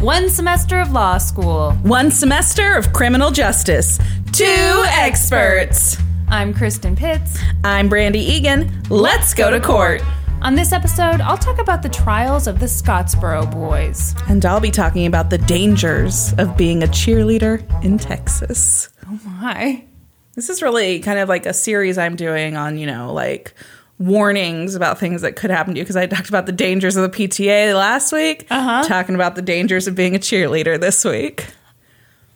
One semester of law school. One semester of criminal justice. Two experts. I'm Kristen Pitts. I'm Brandy Egan. Let's go to court. On this episode, I'll talk about the trials of the Scottsboro boys. And I'll be talking about the dangers of being a cheerleader in Texas. Oh my. This is really kind of like a series I'm doing on, you know, like warnings about things that could happen to you because I talked about the dangers of the PTA last week. Uh-huh. Talking about the dangers of being a cheerleader this week.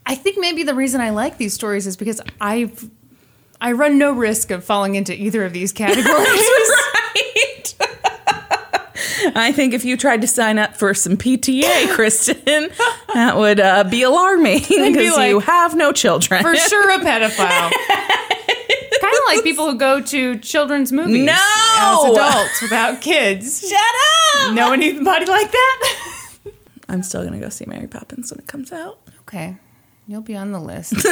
I think maybe the reason I like these stories is because I've I run no risk of falling into either of these categories. right. I think if you tried to sign up for some PTA, Kristen, that would uh, be alarming because like, you have no children. For sure, a pedophile. kind of like people who go to children's movies No! as adults without kids. Shut up! Know anybody like that? I'm still going to go see Mary Poppins when it comes out. Okay, you'll be on the list.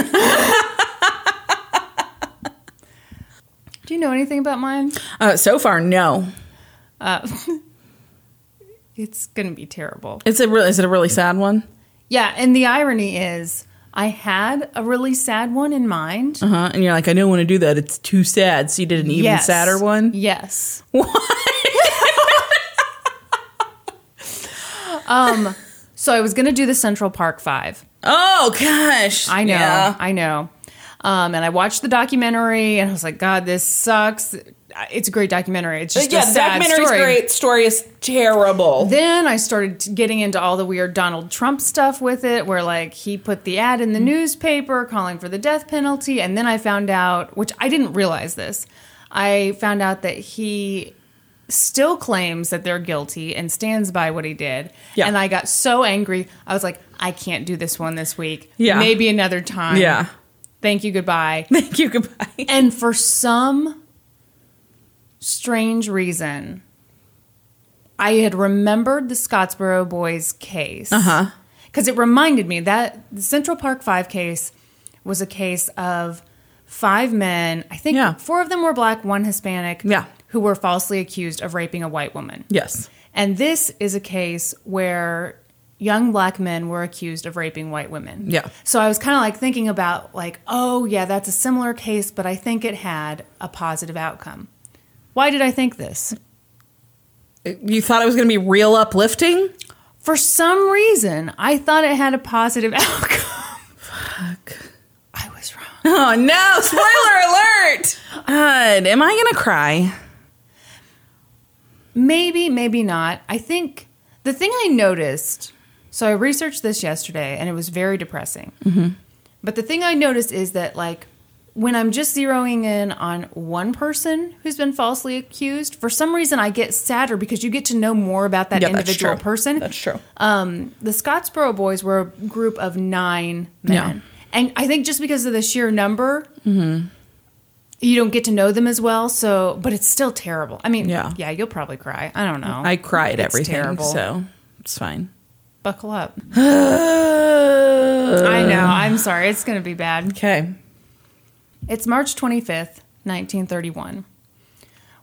Do you know anything about mine? Uh, so far, no. Uh, it's gonna be terrible. It's a really, is it a really sad one? Yeah, and the irony is, I had a really sad one in mind. Uh huh. And you're like, I don't want to do that. It's too sad. So you did an even Yes. sadder one. Yes. What? Um. So I was gonna do the Central Park Five. Oh gosh. I know. Yeah. I know. Um, and I watched the documentary, and I was like, God, this sucks. It's a great documentary. It's uh, just yeah, a the documentary's story. great. Story is terrible. Then I started getting into all the weird Donald Trump stuff with it, where like he put the ad in the newspaper calling for the death penalty. And then I found out, which I didn't realize this, I found out that he still claims that they're guilty and stands by what he did. Yeah. And I got so angry. I was like, I can't do this one this week. Yeah. Maybe another time. yeah. Thank you. Goodbye. Thank you. Goodbye. And for some strange reason, I had remembered the Scottsboro Boys case. Uh huh. Because it reminded me that the Central Park 5 case was a case of five men. I think Yeah. four of them were black, one Hispanic, Yeah. who were falsely accused of raping a white woman. Yes. And this is a case where young black men were accused of raping white women. Yeah. So I was kind of like thinking about like, oh yeah, that's a similar case, but I think it had a positive outcome. Why did I think this? You thought it was going to be real uplifting? For some reason, I thought it had a positive outcome. Fuck. I was wrong. Oh no! Spoiler alert! God, am I going to cry? Maybe, maybe not. I think the thing I noticed, so I researched this yesterday and it was very depressing. Mm-hmm. But the thing I noticed is that, like, when I'm just zeroing in on one person who's been falsely accused, for some reason I get sadder because you get to know more about that Yeah, individual true. person. That's true. Um, the Scottsboro boys were a group of nine men. Yeah. And I think just because of the sheer number, you don't get to know them as well. So, but it's still terrible. I mean, Yeah. yeah, you'll probably cry. I don't know. I cry at It's everything, terrible. so it's fine. Buckle up. I I know. I'm sorry. It's going to be bad. Okay. It's March 25th, 1931.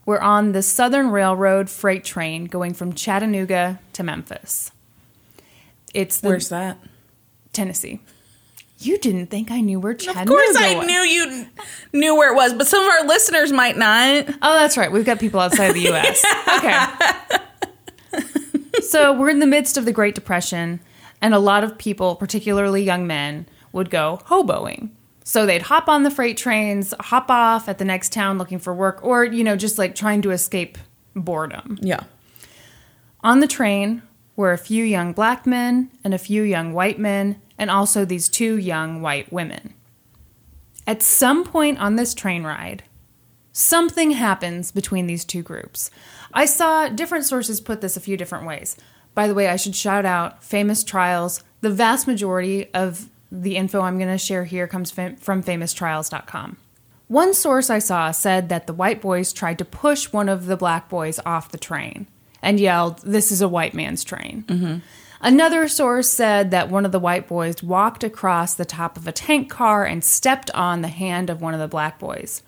We're on the Southern Railroad freight train going from Chattanooga to Memphis. It's the Where's that? Tennessee. You didn't think I knew where Chattanooga was. Of course, I was. knew you knew where it was, but some of our listeners might not. Oh, that's right. We've got people outside the U.S. okay. so we're in the midst of the Great Depression, and a lot of people, particularly young men, would go hoboing. So they'd hop on the freight trains, hop off at the next town looking for work, or, you know, just like trying to escape boredom. Yeah. On the train were a few young black men and a few young white men, and also these two young white women. At some point on this train ride, something happens between these two groups. I saw different sources put this a few different ways. By the way, I should shout out famous trials. The vast majority of the info I'm going to share here comes from famoustrials.com. One source I saw said that the white boys tried to push one of the black boys off the train and yelled, This is a white man's train. Mm-hmm. Another source said that one of the white boys walked across the top of a tank car and stepped on the hand of one of the black boys.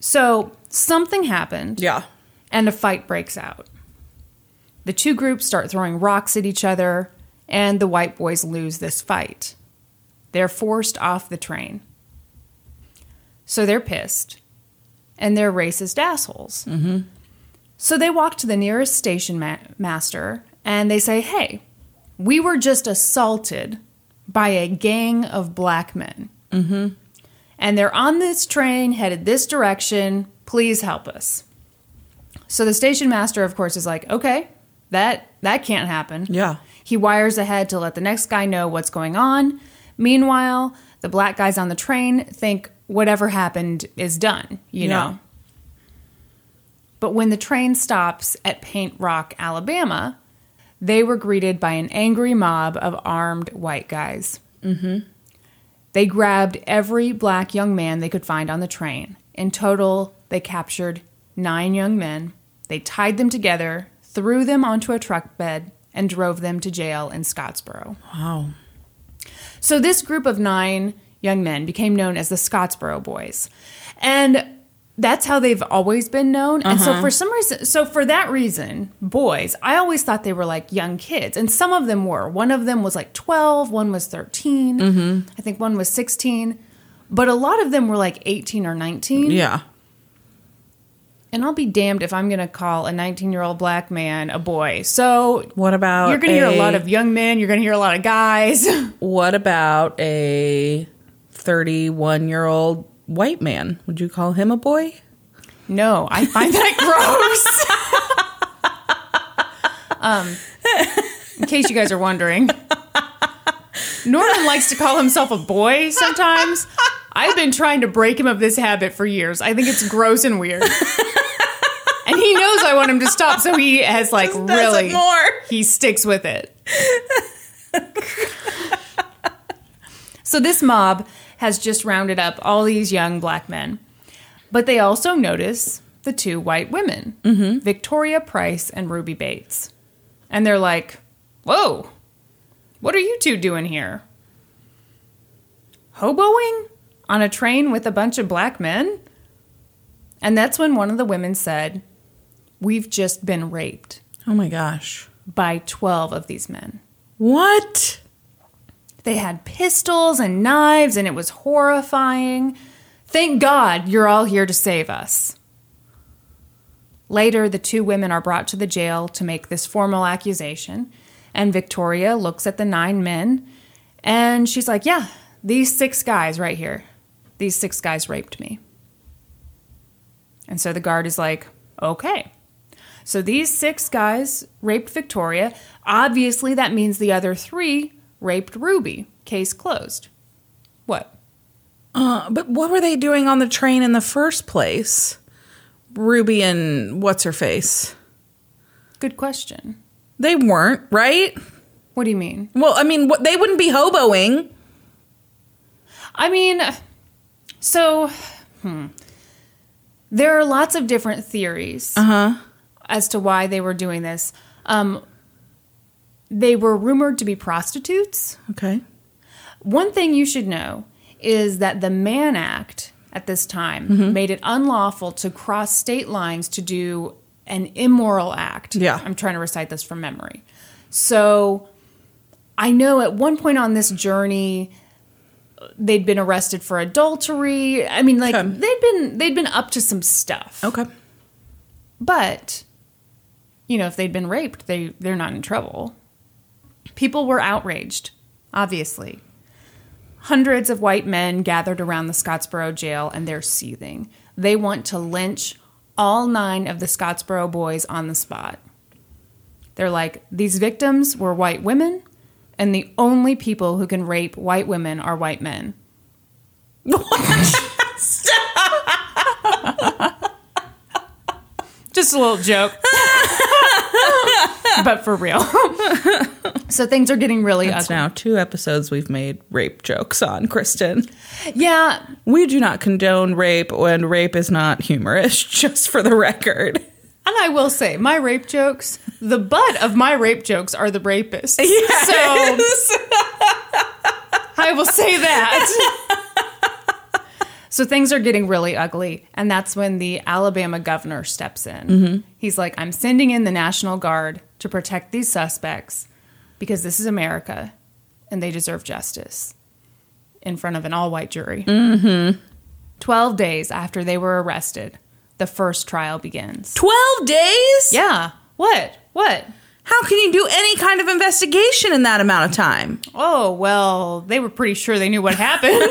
So something happened Yeah. and a fight breaks out. The two groups start throwing rocks at each other, and the white boys lose this fight. They're forced off the train. So they're pissed, and they're racist assholes. Mm-hmm. So they walk to the nearest station ma- master and they say, Hey, we were just assaulted by a gang of black men. Mm-hmm. And they're on this train headed this direction. Please help us. So the station master, of course, is like, Okay, that, that can't happen. Yeah. He wires ahead to let the next guy know what's going on. Meanwhile, the black guys on the train think whatever happened is done, you Yeah. know. But when the train stops at Paint Rock, Alabama, they were greeted by an angry mob of armed white guys. Mm-hmm. They grabbed every black young man they could find on the train. In total, they captured nine young men. They tied them together, threw them onto a truck bed, and drove them to jail in Scottsboro. Wow. So this group of nine young men became known as the Scottsboro Boys. And that's how they've always been known. And so uh-huh. for some reason, so for that reason, boys, I always thought they were like young kids. And some of them were. One of them was like 12, one was 13. Mm-hmm. I think one was 16. But a lot of them were like 18 or 19. Yeah. And I'll be damned if I'm going to call a 19 year old black man a boy. So What about you're going to hear a lot of young men, you're going to hear a lot of guys. What about a 31 year old white man? Would you call him a boy? No, I find that gross. um, in case you guys are wondering, Norman likes to call himself a boy sometimes. I've been trying to break him of this habit for years. I think it's gross and weird. And he knows I want him to stop, so he has like really more. he sticks with it. so this mob has just rounded up all these young black men. But they also notice the two white women, Victoria Price and Ruby Bates. And they're like, Whoa, what are you two doing here? Hoboing on a train with a bunch of black men? And that's when one of the women said, We've just been raped Oh my gosh. by 12 of these men. What? They had pistols and knives, and it was horrifying. Thank God you're all here to save us. Later, the two women are brought to the jail to make this formal accusation, and Victoria looks at the nine men and she's like, Yeah, these six guys right here, these six guys raped me. And so the guard is like, Okay. So these six guys raped Victoria. Obviously, that means the other three raped Ruby. Case closed. What? Uh, but what were they doing on the train in the first place? Ruby and what's her face? Good question. They weren't, right? What do you mean? Well, I mean, what, they wouldn't be hoboing. I mean, so, hmm. There are lots of different theories Uh-huh. As to why they were doing this. Um, they were rumored to be prostitutes. Okay. One thing you should know is that the Mann Act at this time made it unlawful to cross state lines to do an immoral act. Yeah. I'm trying to recite this from memory. So I know at one point on this journey they'd been arrested for adultery. I mean like Okay. they'd been they'd been up to some stuff. Okay. But you know, if they'd been raped, they they're not in trouble. People were outraged, obviously. Hundreds of white men gathered around the Scottsboro jail and they're seething. They want to lynch all nine of the Scottsboro boys on the spot. They're like, these victims were white women, and the only people who can rape white women are white men. Just a little joke. but for real. so things are getting really It's ugly. now two episodes we've made rape jokes on, Kristen. Yeah, We do not condone rape when rape is not humorous, just for the record. and I will say, my rape jokes, the butt of my rape jokes are the rapists. So I will say that. So things are getting really ugly. And that's when the Alabama governor steps in. He's like, I'm sending in the National Guard to protect these suspects because this is America and they deserve justice in front of an all white jury. Mm-hmm. 12 days after they were arrested, the first trial begins. 12 days? Yeah. What? What? How can you do any kind of investigation in that amount of time? Oh, well, they were pretty sure they knew what happened.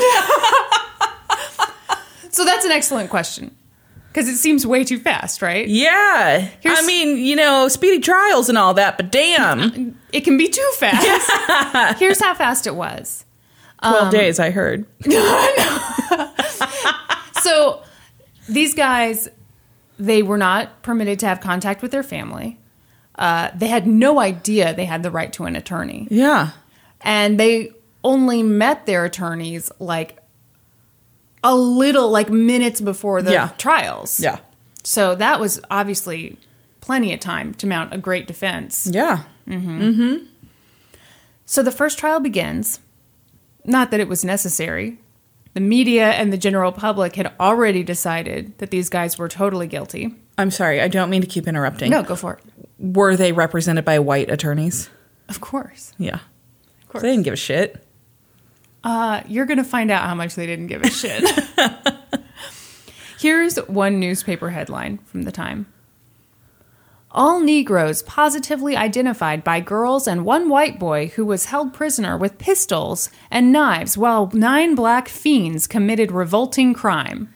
so that's an excellent question. Because it seems way too fast, right? Yeah. Here's- I mean, you know, speedy trials and all that, but damn. It can be too fast. Here's how fast it was. 12 days, I heard. So these guys, they were not permitted to have contact with their family. Uh, they had no idea they had the right to an attorney. Yeah. And they only met their attorneys like a little, like minutes before the Yeah. trials. Yeah. So that was obviously plenty of time to mount a great defense. Yeah. Mm-hmm. Mm-hmm. So the first trial begins. Not that it was necessary. The media and the general public had already decided that these guys were totally guilty. I'm sorry, I don't mean to keep interrupting. No, go for it. Were they represented by white attorneys? Of course. Yeah. Of course. They didn't give a shit. Uh, you're going to find out how much they didn't give a shit. Here's one newspaper headline from the time. All Negroes positively identified by girls and one white boy who was held prisoner with pistols and knives while nine black fiends committed revolting crime.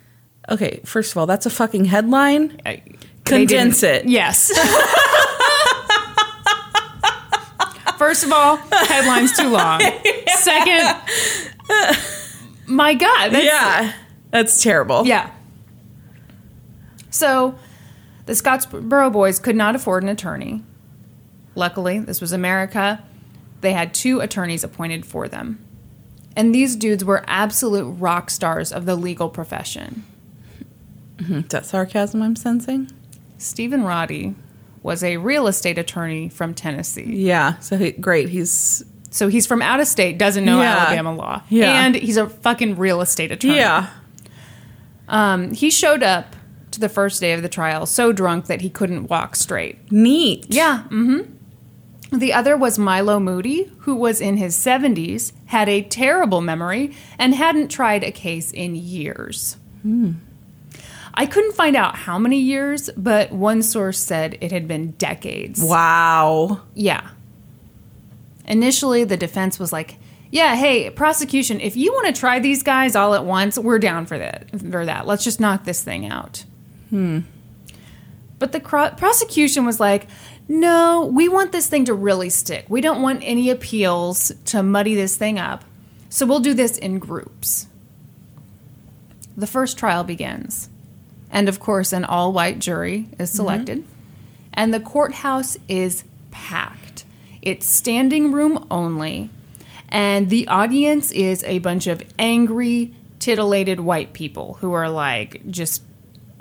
Okay, first of all, that's a fucking headline. I- Condense it. Yes. First of all, headline's too long. Second, my God, that's, yeah. That's terrible. Yeah. So, the Scottsboro boys could not afford an attorney. Luckily, this was America. They had two attorneys appointed for them. And these dudes were absolute rock stars of the legal profession. Hmm, is that sarcasm I'm sensing? Stephen Roddy was a real estate attorney from Tennessee. Yeah. So he, great. He's So he's from out of state, doesn't know Yeah. Alabama law. Yeah. And he's a fucking real estate attorney. yeah. Um, he showed up to the first day of the trial so drunk that he couldn't walk straight. Neat. Yeah. Mm-hmm. The other was Milo Moody, who was in his 70s, had a terrible memory, and hadn't tried a case in years. I couldn't find out how many years, but one source said it had been decades. Wow. Yeah. Initially, the defense was like, yeah, hey, prosecution, if you want to try these guys all at once, we're down for that. For that. Let's just knock this thing out. Hmm. But the cro- prosecution was like, no, we want this thing to really stick. We don't want any appeals to muddy this thing up. So we'll do this in groups. The first trial begins. And of course, an all white jury is selected. And the courthouse is packed. It's standing room only. And the audience is a bunch of angry, titillated white people who are like just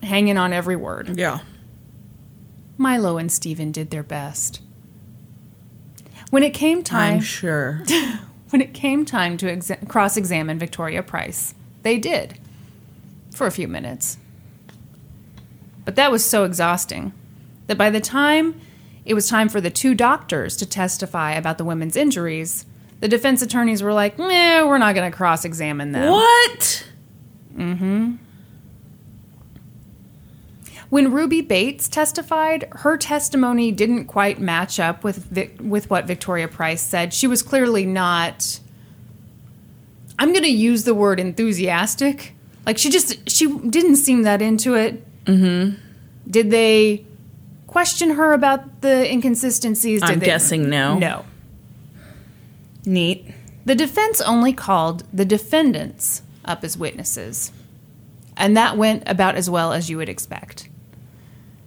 hanging on every word. Yeah. Milo and Stephen did their best. When it came time, I'm sure. when it came time to exa- cross-examine Victoria Price, they did for a few minutes. But that was so exhausting that by the time it was time for the two doctors to testify about the women's injuries, the defense attorneys were like, "Meh, we're not going to cross-examine them." what? When Ruby Bates testified, her testimony didn't quite match up with Vic- with what Victoria Price said. She was clearly not. I'm going to use the word enthusiastic. Like she just she didn't seem that into it. Mm-hmm. Did they question her about the inconsistencies? Did I'm they- guessing no. No. Neat. The defense only called the defendants up as witnesses, and that went about as well as you would expect.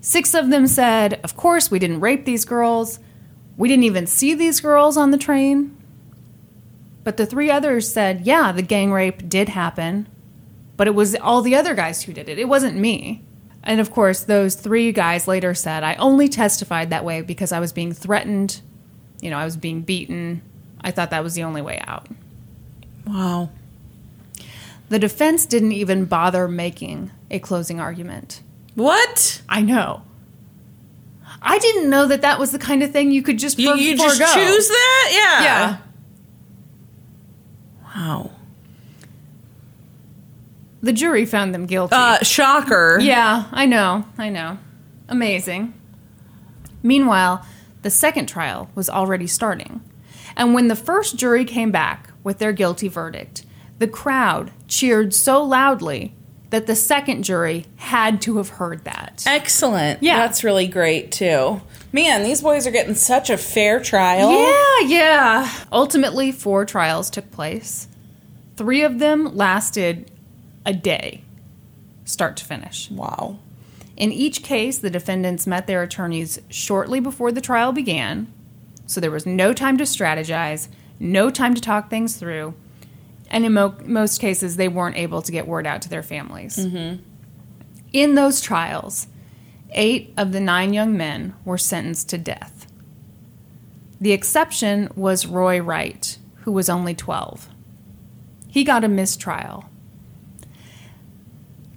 Six of them said, Of course, we didn't rape these girls. We didn't even see these girls on the train. But the three others said, Yeah, the gang rape did happen, but it was all the other guys who did it. It wasn't me. And of course, those three guys later said, I only testified that way because I was being threatened. You know, I was being beaten. I thought that was the only way out. Wow. The defense didn't even bother making a closing argument. What? I know. I didn't know that that was the kind of thing you could just You, for- you just choose that? Yeah. Yeah. Wow. The jury found them guilty. Uh, shocker. yeah, I know. I know. Amazing. Meanwhile, the second trial was already starting. And when the first jury came back with their guilty verdict, the crowd cheered so loudly that the second jury had to have heard that. Excellent. Yeah. That's really great too. Man, these boys are getting such a fair trial. Yeah, yeah. Ultimately, four trials took place. Three of them lasted a day, start to finish. Wow. In each case, the defendants met their attorneys shortly before the trial began, so there was no time to strategize, no time to talk things through, and in mo- most cases, they weren't able to get word out to their families. Mm-hmm. In those trials, eight of the nine young men were sentenced to death. The exception was Roy Wright, who was only 12. He got a mistrial.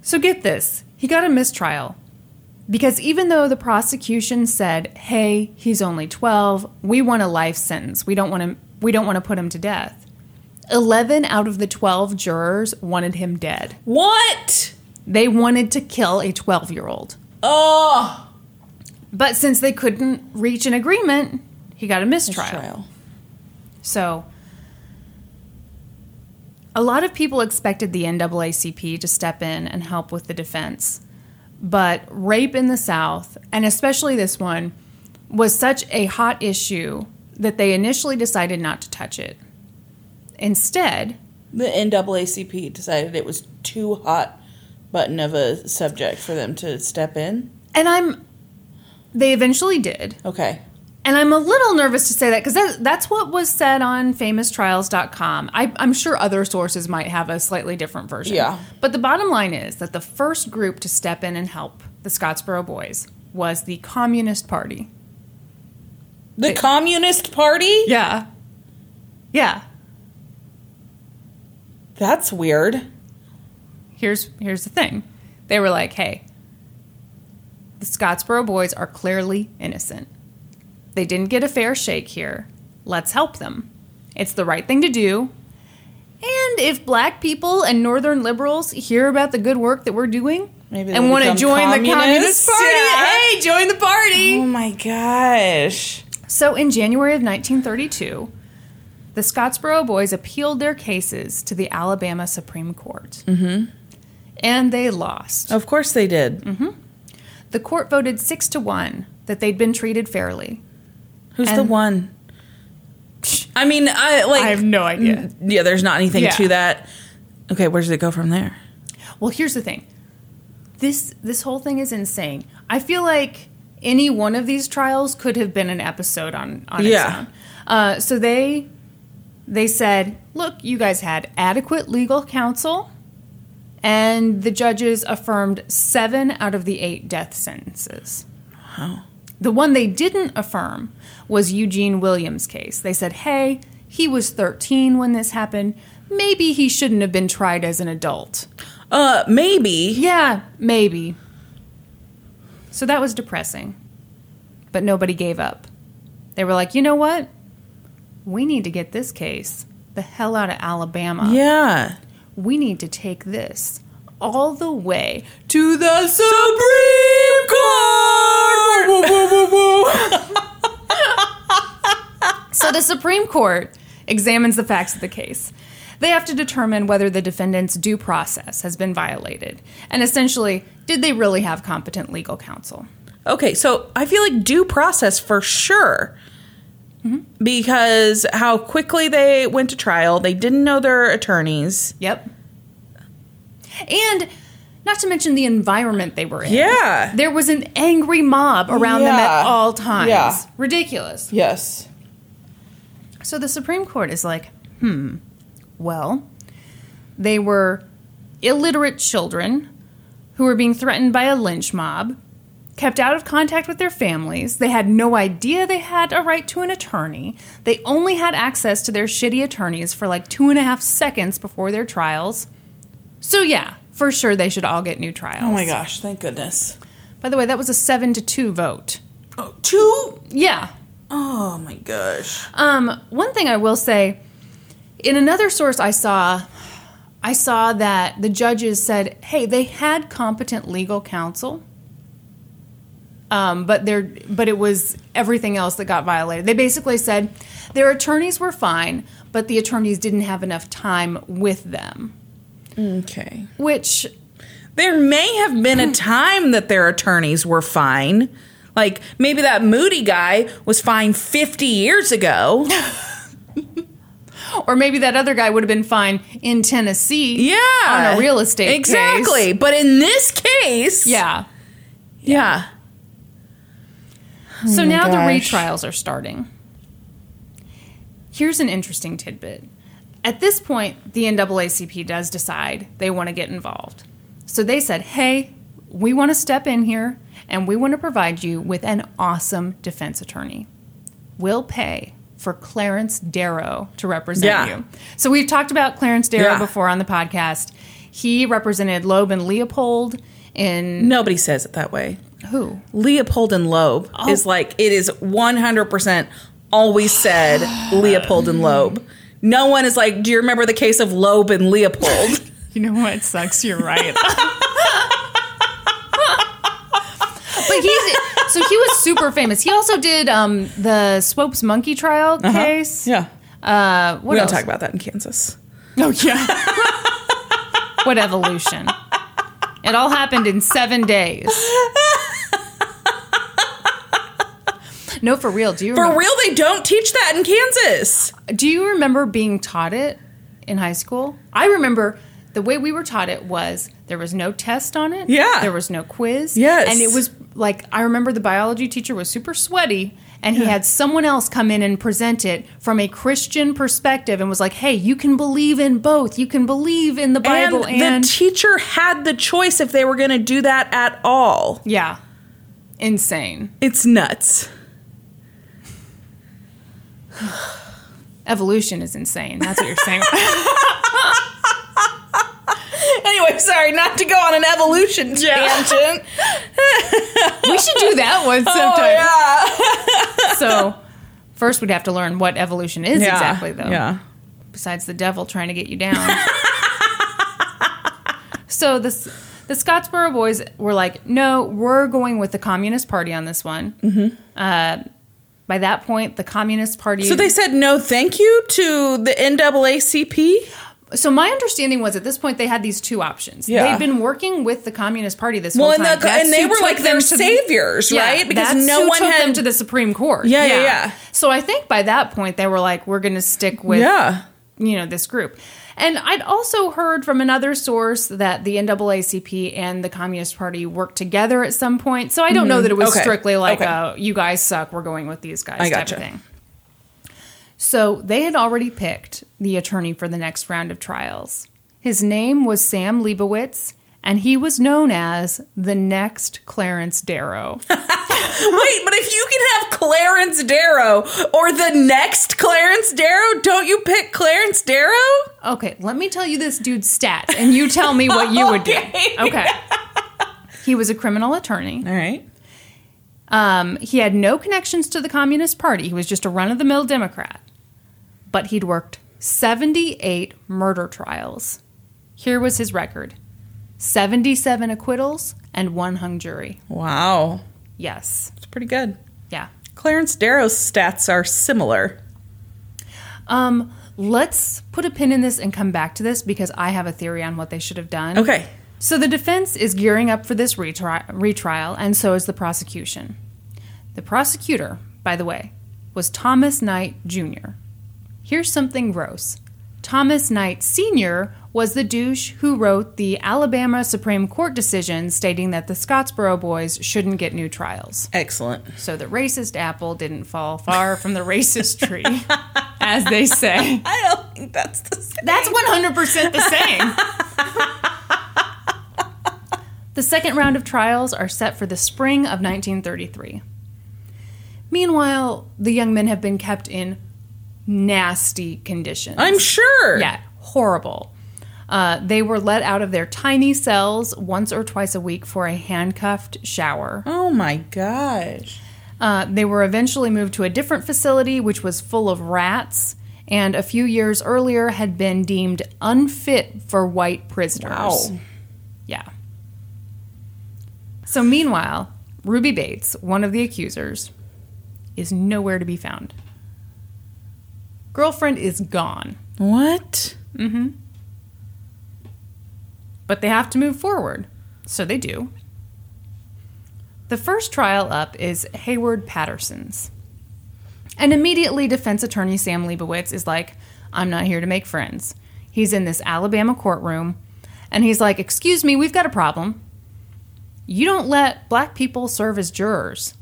So get this he got a mistrial because even though the prosecution said, "Hey, he's only 12, we want a life sentence. We don't want to we don't want to put him to death." 11 out of the 12 jurors wanted him dead. What? They wanted to kill a 12-year-old. Oh. But since they couldn't reach an agreement, he got a mistrial. Trial. So, a lot of people expected the NAACP to step in and help with the defense. But rape in the South, and especially this one, was such a hot issue that they initially decided not to touch it. Instead, The NAACP decided it was too hot button of a subject for them to step in. and I'm, they eventually did. Okay. And I'm a little nervous to say that because that, that's what was said on famoustrials.com. I, I'm sure other sources might have a slightly different version. Yeah. But the bottom line is that the first group to step in and help the Scottsboro boys was the Communist Party. The Communist Party? Yeah. Yeah. That's weird. Here's here's the thing. They were like, "Hey, the Scottsboro boys are clearly innocent. They didn't get a fair shake here. Let's help them. It's the right thing to do. And if black people and northern liberals hear about the good work that we're doing Maybe and want to join the Communist? Party, Yeah. hey, join the party." Oh my gosh. So in January of 1932, the Scottsboro boys appealed their cases to the Alabama Supreme Court. Mm-hmm. And they lost. Of course they did. The court voted six to one that they'd been treated fairly. Who's the one? I mean, I like. I have no idea. n- Yeah, there's not anything Yeah. to that. Okay, where does it go from there? Well, here's the thing. This this whole thing is insane. I feel like any one of these trials could have been an episode on on its own. Uh, so they they said, "Look, you guys had adequate legal counsel." And the judges affirmed seven out of the eight death sentences. The one they didn't affirm was Eugene Williams' case. They said, hey, he was 13 when this happened. Maybe he shouldn't have been tried as an adult. Uh, maybe. Yeah, maybe. So that was depressing. But nobody gave up. They were like, you know what? We need to get this case the hell out of Alabama. Yeah. We need to take this all the way to the Supreme Court. Woo, woo, woo, woo. so the Supreme Court examines the facts of the case. They have to determine whether the defendant's due process has been violated. And essentially, did they really have competent legal counsel? Okay, so I feel like due process for sure. Mm-hmm. Because how quickly they went to trial, they didn't know their attorneys. Yep. And not to mention the environment they were in. Yeah. There was an angry mob around them at all times. Yeah. Ridiculous. Yes. So the Supreme Court is like, hmm, well, they were illiterate children who were being threatened by a lynch mob, kept out of contact with their families. They had no idea they had a right to an attorney. They only had access to their shitty attorneys for like two and a half seconds before their trials. So, yeah, for sure they should all get new trials. Oh my gosh, thank goodness. By the way, that was a seven to two vote. Oh, two? Yeah. Oh my gosh. Um, one thing I will say, in another source I saw, I saw that the judges said, "Hey, they had competent legal counsel." Um, but there, but it was everything else that got violated. They basically said their attorneys were fine, but the attorneys didn't have enough time with them. Okay. Which, There may have been a time that their attorneys were fine. Like maybe that Moody guy was fine 50 years ago. or maybe that other guy would have been fine in Tennessee. Yeah. on a real estate case. Exactly. But in this case, Yeah. Yeah. Oh so Oh my now the retrials are starting. Here's an interesting tidbit. At this point, the NAACP does decide they want to get involved. So they said, hey, we want to step in here and we want to provide you with an awesome defense attorney. We'll pay for Clarence Darrow to represent Yeah. you. So we've talked about Clarence Darrow Yeah. before on the podcast. He represented Loeb and Leopold in Nobody says it that way. who? Leopold and Loeb Oh. is like it is 100% always said Leopold and Loeb. No one is like, "Do you remember the case of Loeb and Leopold?" You know what sucks? You're right. but he's so he was super famous. He also did um, the Scopes monkey trial case. yeah. Uh, what We don't else? talk about that in Kansas. Oh yeah. what evolution? It all happened in seven days. No, for real. Do you For remember, real, they don't teach that in Kansas. do you remember being taught it in high school? I remember the way we were taught it was there was no test on it. Yeah. There was no quiz. Yes. And it was like I remember the biology teacher was super sweaty and he had someone else come in and present it from a Christian perspective and was like, "Hey, you can believe in both. You can believe in the Bible and, and, the teacher had the choice if they were going to do that at all. yeah." Insane. It's nuts. Evolution is insane. That's what you're saying. Anyway, sorry, not to go on an evolution tangent. we should do that one sometime. Oh, yeah. So, first we'd have to learn what evolution is Yeah, exactly, though. Yeah. Besides the devil trying to get you down. so this, the Scottsboro boys were like, "No, we're going with the Communist Party on this one." Mm-hmm. Uh, by that point, the Communist Party. So they said no thank you to the NAACP? So my understanding was at this point they had these two options. Yeah. They'd been working with the Communist Party this Well, whole and, time. the, and they were like their to the- saviors, Yeah, right? Because no one took had them to the Supreme Court. Yeah, yeah, yeah. So I think by that point they were like, we're going to stick with Yeah. you know this group. And I'd also heard from another source that the NAACP and the Communist Party worked together at some point. So I don't know that it was Mm-hmm. Okay. strictly like, Okay. uh, "You guys suck. We're going with these guys." I type gotcha. of thing. So they had already picked the attorney for the next round of trials. His name was Sam Leibowitz, and he was known as the next Clarence Darrow. Wait, but if you can have Clarence Darrow or the next Clarence Darrow, don't you pick Clarence Darrow? okay, let me tell you this dude's stats, and you tell me what you would do. Okay. He was a criminal attorney. All right. Um, he had no connections to the Communist Party. He was just a run of the mill Democrat. But he'd worked 78 murder trials. Here was his record 77 acquittals and one hung jury. Wow. Yes. It's pretty good. Yeah. Clarence Darrow's stats are similar. Um, let's put a pin in this and come back to this because I have a theory on what they should have done. Okay. So the defense is gearing up for this retri- retrial, and so is the prosecution. The prosecutor, by the way, was Thomas Knight Jr. Here's something gross. Thomas Knight Sr. was the douche who wrote the Alabama Supreme Court decision stating that the Scottsboro boys shouldn't get new trials. Excellent. So the racist apple didn't fall far from the racist tree, as they say. I don't think that's the same. That's 100% the same. the second round of trials are set for the spring of 1933. Meanwhile, the young men have been kept in nasty conditions. I'm sure. Yeah, horrible. Uh, they were let out of their tiny cells once or twice a week for a handcuffed shower. Oh my gosh. Uh, they were eventually moved to a different facility, which was full of rats, and a few years earlier had been deemed unfit for white prisoners. Wow. Yeah. So, meanwhile, Ruby Bates, one of the accusers, is nowhere to be found. Girlfriend is gone, What? Mm hmm. But they have to move forward. So they do. The first trial up is Haywood Patterson's. And immediately, defense attorney Sam Leibowitz is like, I'm not here to make friends. He's in this Alabama courtroom, and he's like, Excuse me, we've got a problem. You don't let black people serve as jurors.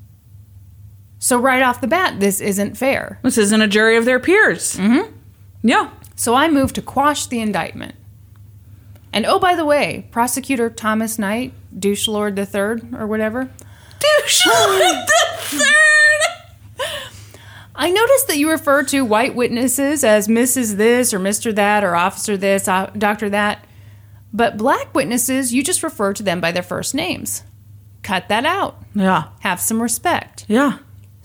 So, right off the bat, this isn't fair. This isn't a jury of their peers. Mm-hmm. Yeah. So I move to quash the indictment. And oh, by the way, prosecutor Thomas Knight, douche lord the third or whatever, Douche lord the third. I noticed that you refer to white witnesses as Mrs. This or Mr. That or Officer This, uh, Doctor That, but black witnesses, you just refer to them by their first names. Cut that out. Yeah. Have some respect. Yeah.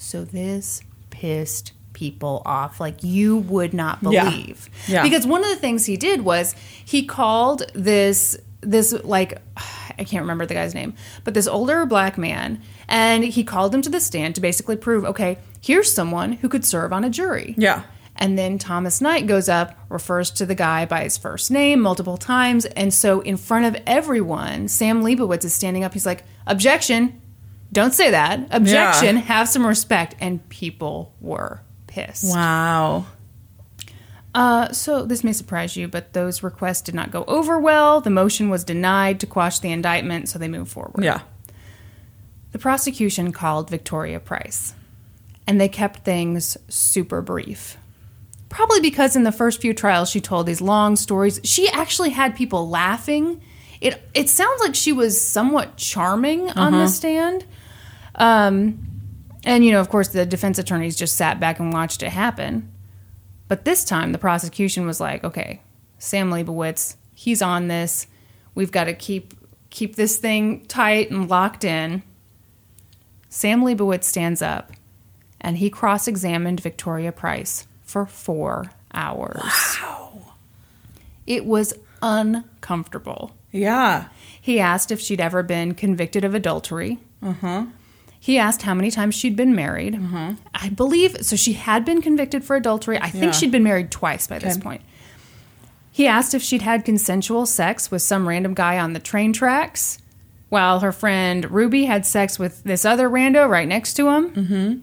So this pissed people off like you would not Yeah. believe. Yeah. Because one of the things he did was he called this this like I can't remember the guy's name, but this older black man and he called him to the stand to basically prove, okay, here's someone who could serve on a jury. Yeah. And then Thomas Knight goes up, refers to the guy by his first name multiple times. And so, in front of everyone, Sam Leibowitz is standing up. He's like, Objection. Don't say that. Objection. Have some respect. And people were pissed. Wow. Uh, so, this may surprise you, but those requests did not go over well. The motion was denied to quash the indictment, so they moved forward. Yeah. The prosecution called Victoria Price, and they kept things super brief. Probably because in the first few trials she told these long stories. She actually had people laughing. It it sounds like she was somewhat charming on the stand. Um, and you know, of course, the defense attorneys just sat back and watched it happen. But this time, the prosecution was like, "Okay, Sam Leibowitz, he's on this. We've got to keep keep this thing tight and locked in." Sam Leibowitz stands up and he cross examined Victoria Price for four hours. Wow. It was uncomfortable. Yeah. He asked if she'd ever been convicted of adultery. He asked how many times she'd been married. I believe so. She had been convicted for adultery. I think Yeah. she'd been married twice by this point. He asked if she'd had consensual sex with some random guy on the train tracks, while her friend Ruby had sex with this other rando right next to him. Mm-hmm.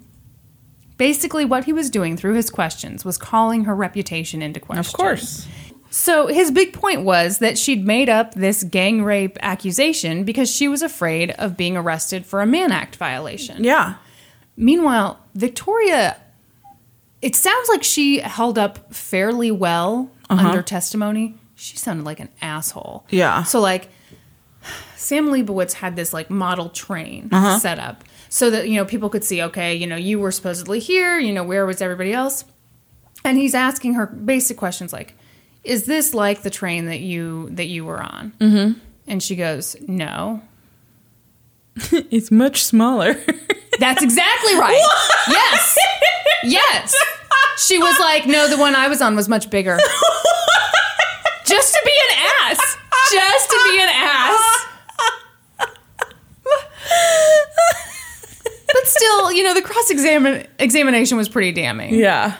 Basically, what he was doing through his questions was calling her reputation into question. Of course. So his big point was that she'd made up this gang rape accusation because she was afraid of being arrested for a Mann Act violation. Yeah. Meanwhile, Victoria, it sounds like she held up fairly well uh-huh. under testimony. She sounded like an asshole. Yeah. So like Sam Leibowitz had this like model train uh-huh. set up so that you know people could see okay you know you were supposedly here you know where was everybody else and he's asking her basic questions like is this like the train that you that you were on? Mm-hmm. and she goes no. It's much smaller. that's exactly right. Yes. Yes. She was like no the one i was on was much bigger. Just to be an ass. Just to be an ass. But still you know the cross examination was pretty damning. Yeah.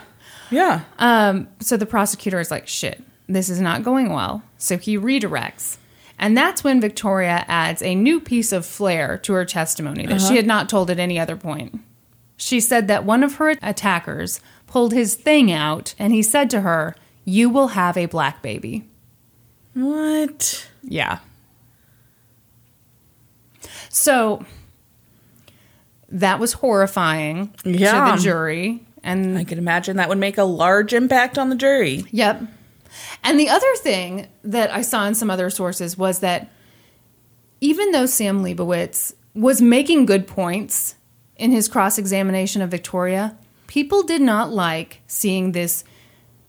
Yeah. Um, so the prosecutor is like, shit, this is not going well. So he redirects. And that's when Victoria adds a new piece of flair to her testimony that she uh-huh. had not told at any other point. She said that one of her attackers pulled his thing out and he said to her, You will have a black baby. What? Yeah. So that was horrifying Yeah. to the jury. And I could imagine that would make a large impact on the jury. Yep. And the other thing that I saw in some other sources was that even though Sam Leibowitz was making good points in his cross examination of Victoria, people did not like seeing this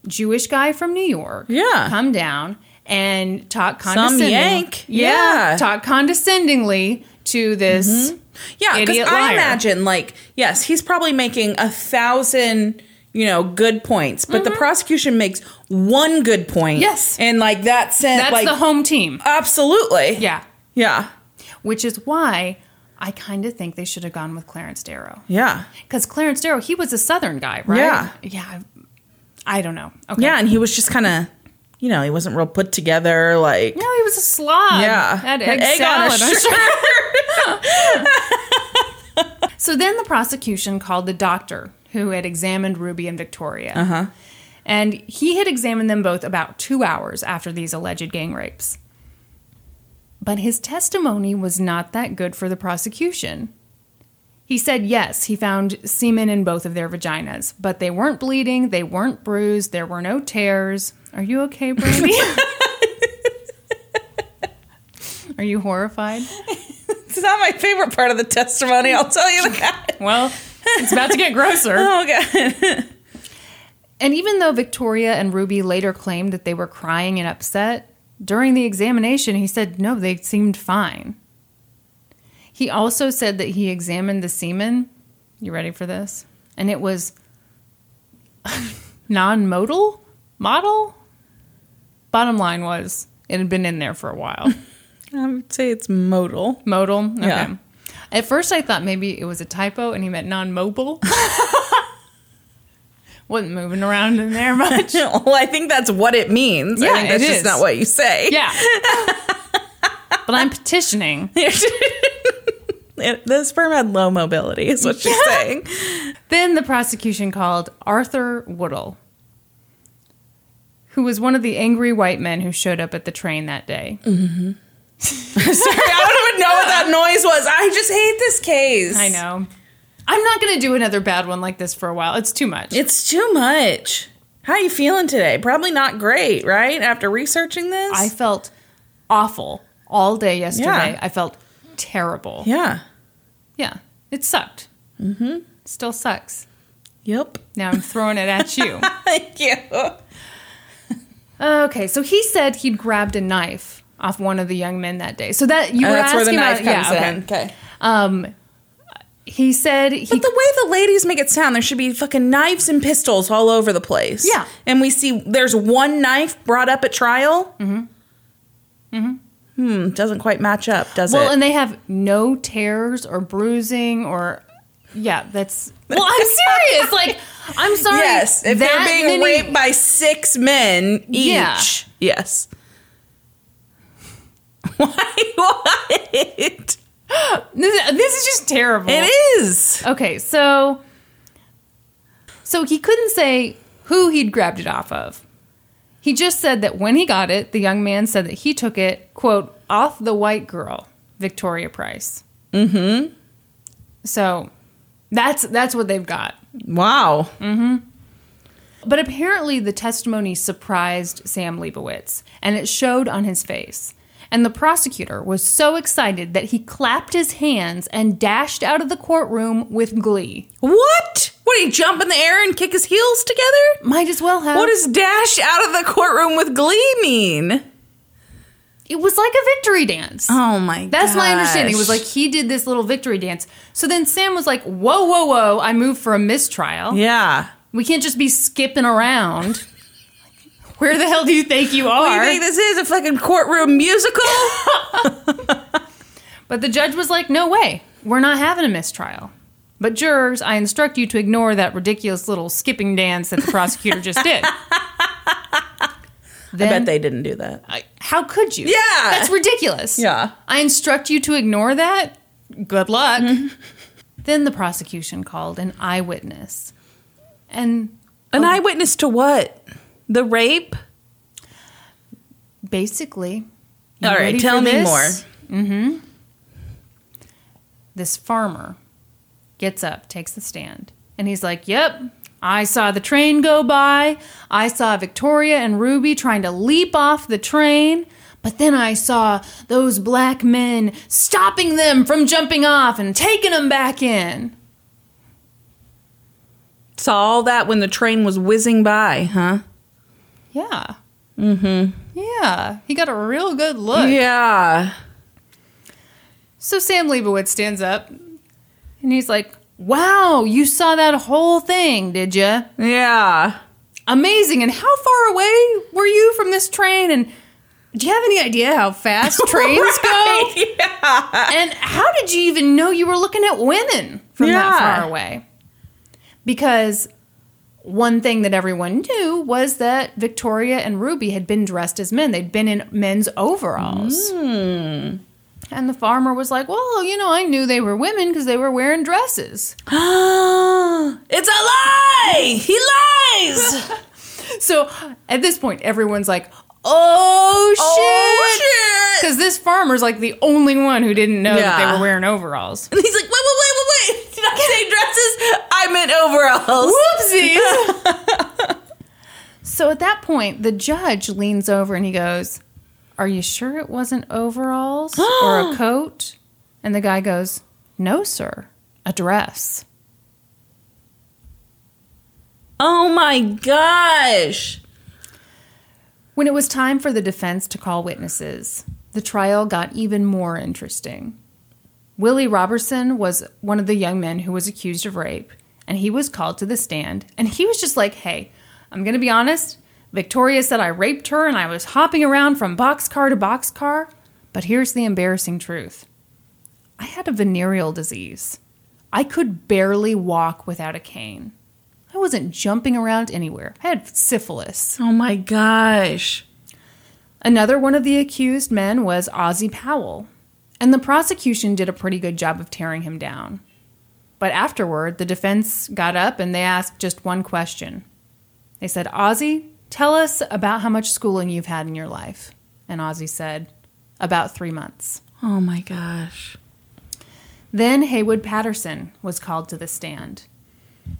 Jewish guy from New York Yeah. come down and talk Some condescendingly. Yank. Yeah. talk condescendingly to this mm-hmm. Yeah, because I liar. imagine, like, yes, he's probably making a thousand, you know, good points, but the prosecution makes one good point. Mm-hmm. Yes. and like that sent That's like the home team. absolutely. Yeah. yeah, Which is why I kind of think they should have gone with Clarence Darrow. yeah, Because Clarence Darrow, he was a Southern guy, right? Yeah. Yeah. I don't know. Okay. yeah. And he was just kind of, you know, he wasn't real put together. Like, No, he was a slob. yeah, Had egg, on a salad. I'm shirt. so then the prosecution called the doctor who had examined Ruby and Victoria. Uh-huh. And he had examined them both about two hours after these alleged gang rapes. But his testimony was not that good for the prosecution. He said yes, he found semen in both of their vaginas, but they weren't bleeding, they weren't bruised, there were no tears. Are you okay, Brandy? Are you horrified? It's not my favorite part of the testimony. I'll tell you that. Well, it's about to get grosser. oh god. And even though Victoria and Ruby later claimed that they were crying and upset, during the examination he said no, they seemed fine. He also said that he examined the semen. You ready for this? And it was non-modal? Model? Bottom line was it had been in there for a while. I would say it's modal. Modal? Okay. Yeah. At first I thought maybe it was a typo and he meant non-mobile. Wasn't moving around in there much. well, I think that's what it means. Yeah, I think that's it just is. not what you say. Yeah. but I'm petitioning. It- the sperm had low mobility, is what she's saying. Then the prosecution called Arthur Woodall, who was one of the angry white men who showed up at the train that day. Mm-hmm. Sorry, I don't even know what that noise was. I just hate this case. I know. I'm not going to do another bad one like this for a while. It's too much. It's too much. How are you feeling today? Probably not great, right? After researching this? I felt awful all day yesterday. Yeah. I felt terrible. yeah. Yeah, it sucked. Mm-hmm. Still sucks. Yep. Now I'm throwing it at you. Thank you. Okay, so he said he'd grabbed a knife off one of the young men that day. So that you were Oh, that's where the asking knife about- comes yeah, in. Okay. Um, he said he But the way the ladies make it sound, there should be fucking knives and pistols all over the place. Yeah. And we see there's one knife brought up at trial. Mm-hmm. Mm-hmm. Hmm. Doesn't quite match up, does well, it? Well, and they have no tears or bruising or yeah, that's well. I'm serious. Like I'm sorry. yes. If they're being many- raped by six men each. Yeah. Yes. Why? What? This, this is just terrible. It is. Okay, so so he couldn't say who he'd grabbed it off of. He just said that when he got it, the young man said that he took it, quote, off the white girl, Victoria Price. Mm-hmm. So that's that's what they've got. Wow. Mm-hmm. But apparently the testimony surprised Sam Leibowitz, and it showed on his face. And the prosecutor was so excited that he clapped his hands and dashed out of the courtroom with glee. What? What? He jump in the air and kick his heels together? Might as well have. What does dash out of the courtroom with glee mean? It was like a victory dance. Oh my god. That's my understanding. It was like he did this little victory dance. So then Sam was like, "Whoa, whoa, whoa! I moved for a mistrial. Yeah. We can't just be skipping around. Where the hell do you think you are? What do are?" you think this is? A fucking courtroom musical? but the judge was like, "No way. We're not having a mistrial." But jurors, I instruct you to ignore that ridiculous little skipping dance that the prosecutor just did. I bet they didn't do that. I- how could you? Yeah. That's ridiculous. Yeah. I instruct you to ignore that. Good luck. Mm-hmm. then the prosecution called an eyewitness. And An eyewitness to what? The rape? basically, you All right, tell me this? more. Mm-hmm. This farmer gets up, takes the stand, and he's like, Yep, I saw the train go by. I saw Victoria and Ruby trying to leap off the train. But then I saw those black men stopping them from jumping off and taking them back in. Saw all that when the train was whizzing by, huh? Yeah. Mm hmm. Yeah. He got a real good look. Yeah. So Sam Leibowitz stands up and he's like, Wow, you saw that whole thing, did you? Yeah. Amazing. And how far away were you from this train? And do you have any idea how fast trains go? Yeah. And how did you even know you were looking at women from that far away? Because one thing that everyone knew was that Victoria and Ruby had been dressed as men. They'd been in men's overalls. Hmm. And the farmer was like, Well, you know, I knew they were women because they were wearing dresses. it's a lie! He lies! So at this point, everyone's like, Oh, Oh, shit. Because this farmer's like the only one who didn't know that they were wearing overalls. And he's like, wait, wait, wait, wait, wait. Did I say dresses? I meant overalls. Whoopsies. so at that point, the judge leans over and he goes, Are you sure it wasn't overalls or a coat? And the guy goes, No, sir, a dress. Oh my gosh. When it was time for the defense to call witnesses, the trial got even more interesting. Willie Robertson was one of the young men who was accused of rape, and he was called to the stand. And he was just like, hey, I'm going to be honest. Victoria said I raped her and I was hopping around from boxcar to boxcar. But here's the embarrassing truth I had a venereal disease. I could barely walk without a cane. I wasn't jumping around anywhere. I had syphilis. Oh my gosh. Another one of the accused men was Ozzy Powell, and the prosecution did a pretty good job of tearing him down. But afterward, the defense got up and they asked just one question. They said, Ozzy, tell us about how much schooling you've had in your life. And Ozzy said, about three months. Oh my gosh. Then Haywood Patterson was called to the stand.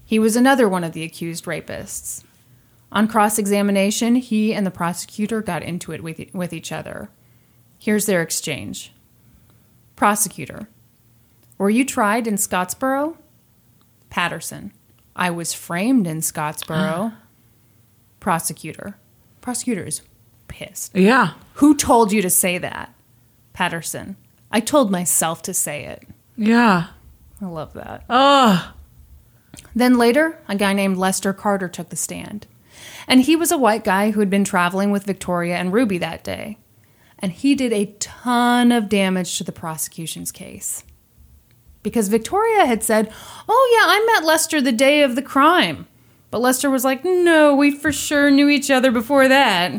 He was another one of the accused rapists. On cross examination, he and the prosecutor got into it with, with each other. Here's their exchange Prosecutor, were you tried in Scottsboro? Patterson, I was framed in Scottsboro. Prosecutor, prosecutor is pissed. Yeah. Who told you to say that? Patterson, I told myself to say it. Yeah. I love that. Oh. Then later, a guy named Lester Carter took the stand. And he was a white guy who had been traveling with Victoria and Ruby that day. And he did a ton of damage to the prosecution's case. Because Victoria had said, Oh, yeah, I met Lester the day of the crime. But Lester was like, No, we for sure knew each other before that.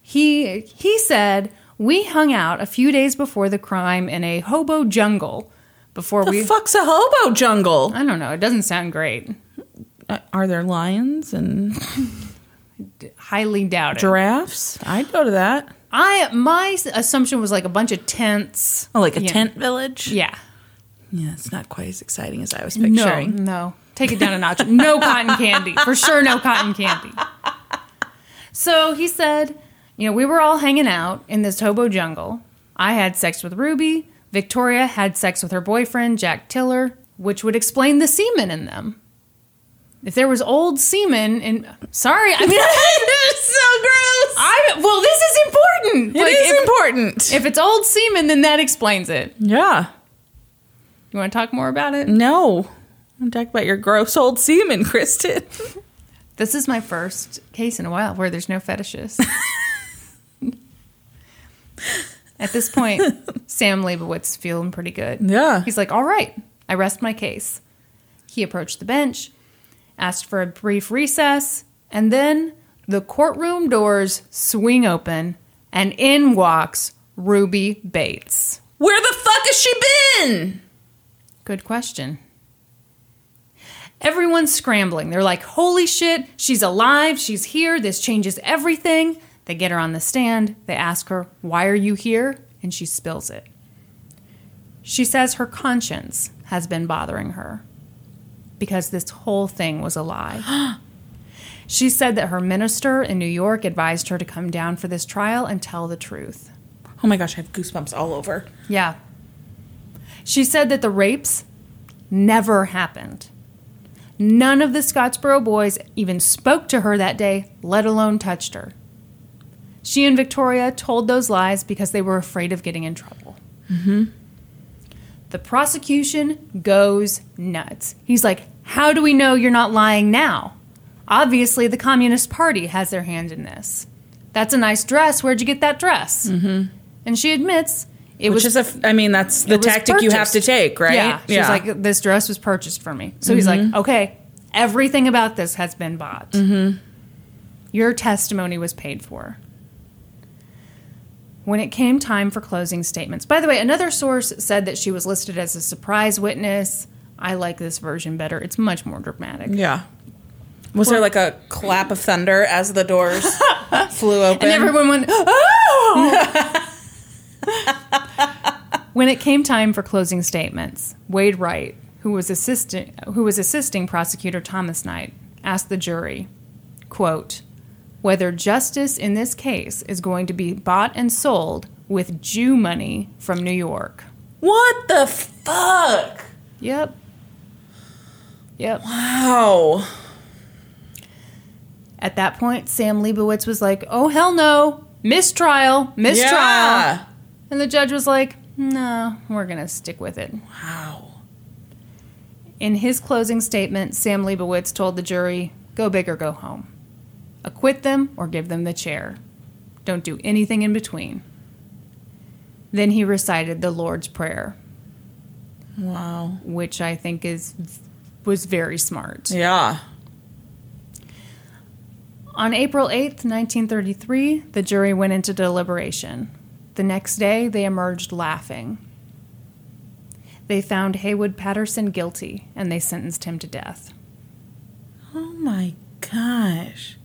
He, he said, We hung out a few days before the crime in a hobo jungle before The we. fuck's a hobo jungle? I don't know. It doesn't sound great. Uh, are there lions and Highly doubt it. giraffes? I'd go to that. I my assumption was like a bunch of tents. Oh, like a tent village? Yeah. Yeah, it's not quite as exciting as I was No, picturing. no. Take it down a notch. No cotton candy. For sure, no cotton candy. So he said, you know, we were all hanging out in this hobo jungle. I had sex with Ruby. Victoria had sex with her boyfriend, Jack Tiller, which would explain the semen in them. If there was old semen and Sorry, I mean. it's so gross. I, well, this is important. It Like, is if, important. if it's old semen, then that explains it. yeah. You want to talk more about it? No. I'm talking about your gross old semen, Kristen. This is my first case in a while where there's no fetishes. At this point, Sam Leibowitz feeling pretty good. Yeah. He's like, all right, I rest my case. He approached the bench, asked for a brief recess, and then the courtroom doors swing open, and in walks Ruby Bates. Where the fuck has she been? Good question. Everyone's scrambling. They're like, holy shit, she's alive, she's here, this changes everything. They get her on the stand, they ask her, why are you here? And she spills it. She says her conscience has been bothering her because this whole thing was a lie. she said that her minister in New York advised her to come down for this trial and tell the truth. Oh my gosh, I have goosebumps all over. Yeah. She said that the rapes never happened. None of the Scottsboro boys even spoke to her that day, let alone touched her. She and Victoria told those lies because they were afraid of getting in trouble. Mm-hmm. The prosecution goes nuts. He's like, How do we know you're not lying now? Obviously, the Communist Party has their hand in this. That's a nice dress. Where'd you get that dress? Mm-hmm. And she admits it Which was is a, I mean, that's the tactic you have to take, right? Yeah. She's like, this dress was purchased for me. So he's like, okay, everything about this has been bought. Mm-hmm. Your testimony was paid for. When it came time for closing statements, by the way, another source said that she was listed as a surprise witness. I like this version better. It's much more dramatic. yeah. Was there like a clap of thunder as the doors flew open? And everyone went, oh! when it came time for closing statements, Wade Wright, who was assisting, who was assisting prosecutor Thomas Knight, asked the jury, quote, whether justice in this case is going to be bought and sold with Jew money from New York. what the fuck? Yep. Yep. Wow. At that point, Sam Leibowitz was like, oh, hell no. Mistrial. Mistrial. Yeah. And the judge was like, no, we're going to stick with it. Wow. In his closing statement, Sam Leibowitz told the jury, go big or go home. Acquit them or give them the chair. Don't do anything in between. Then he recited the Lord's Prayer, Wow. which I think is was very smart. Yeah. On April 8th, 1933, the jury went into deliberation. The next day, they emerged laughing. They found Haywood Patterson guilty and they sentenced him to death. Oh my gosh.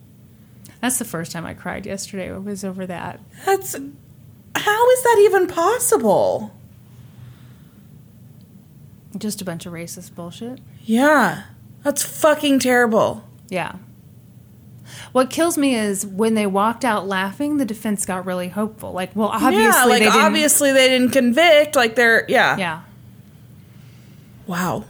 That's the first time I cried yesterday. It was over that. That's how is that even possible? Just a bunch of racist bullshit. Yeah. That's fucking terrible. Yeah. What kills me is when they walked out laughing, the defense got really hopeful. Like, well, obviously yeah, like they didn't. obviously they didn't convict. Like they're yeah. Yeah. Wow.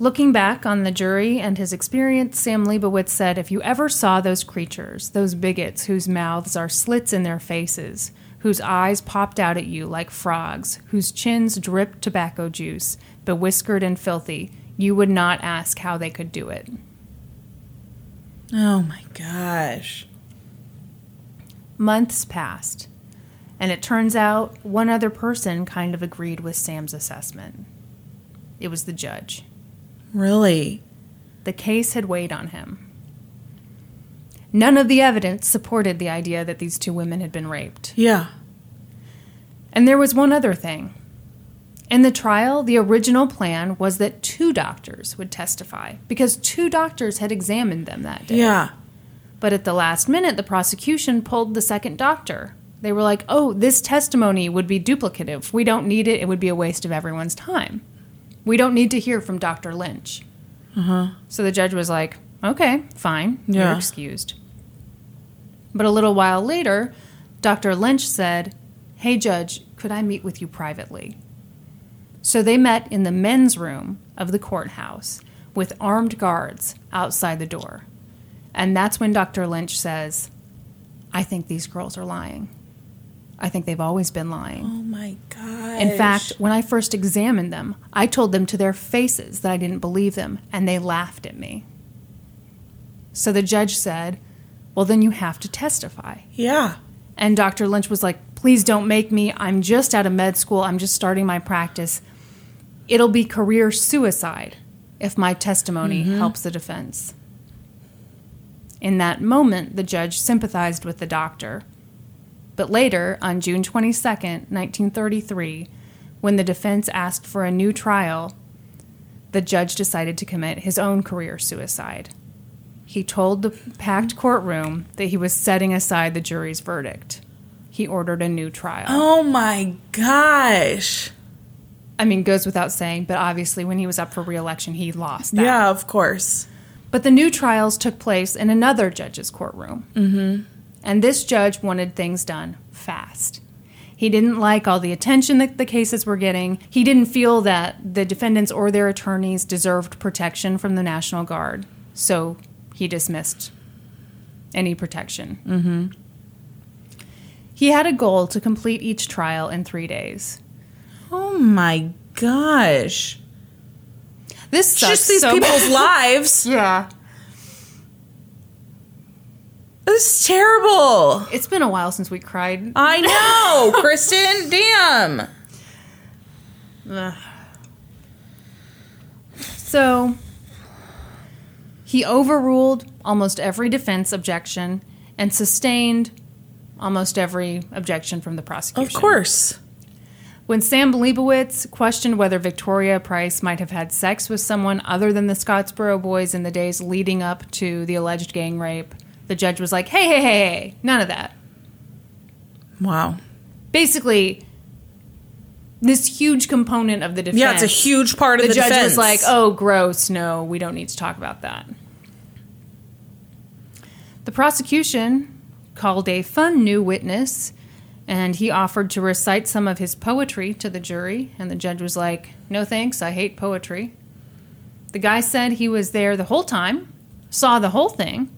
Looking back on the jury and his experience, Sam Leibowitz said, If you ever saw those creatures, those bigots whose mouths are slits in their faces, whose eyes popped out at you like frogs, whose chins dripped tobacco juice, bewhiskered and filthy, you would not ask how they could do it. Oh my gosh. Months passed, and it turns out one other person kind of agreed with Sam's assessment. It was the judge. Really? The case had weighed on him. None of the evidence supported the idea that these two women had been raped. Yeah. And there was one other thing. In the trial, the original plan was that two doctors would testify because two doctors had examined them that day. Yeah. But at the last minute, the prosecution pulled the second doctor. They were like, oh, this testimony would be duplicative. We don't need it. It would be a waste of everyone's time. We don't need to hear from Dr. Lynch. Uh-huh. So the judge was like, okay, fine. You're excused. But a little while later, Dr. Lynch said, hey, judge, could I meet with you privately? So they met in the men's room of the courthouse with armed guards outside the door. And that's when Dr. Lynch says, I think these girls are lying. I think they've always been lying. Oh my god. In fact, when I first examined them, I told them to their faces that I didn't believe them, and they laughed at me. So the judge said, Well, then you have to testify. Yeah. And Dr. Lynch was like, Please don't make me. I'm just out of med school. I'm just starting my practice. It'll be career suicide if my testimony mm-hmm. helps the defense. In that moment, the judge sympathized with the doctor. But later, on June 22nd, 1933, when the defense asked for a new trial, the judge decided to commit his own career suicide. He told the packed courtroom that he was setting aside the jury's verdict. He ordered a new trial. Oh my gosh. I mean, goes without saying, but obviously, when he was up for reelection, he lost that. Yeah, of course. But the new trials took place in another judge's courtroom. Mm-hmm. And this judge wanted things done fast. He didn't like all the attention that the cases were getting. He didn't feel that the defendants or their attorneys deserved protection from the National Guard. So he dismissed any protection. Mm-hmm. He had a goal to complete each trial in three days. Oh my gosh. This sucks just these so people's lives. Yeah. This is terrible. It's been a while since we cried. I know, Kristen. Damn. So he overruled almost every defense objection and sustained almost every objection from the prosecution. Of course. When Sam Leibowitz questioned whether Victoria Price might have had sex with someone other than the Scottsboro boys in the days leading up to the alleged gang rape, the judge was like, hey, hey, hey, hey, none of that. Wow. Basically, this huge component of the defense. Yeah, it's a huge part of the, the, judge defense. was like, "Oh, gross! No, we don't need to talk about that." The prosecution called a fun new witness, and he offered to recite some of his poetry to the jury, and the judge was like, "No thanks, I hate poetry." The guy said he was there the whole time, saw the whole thing,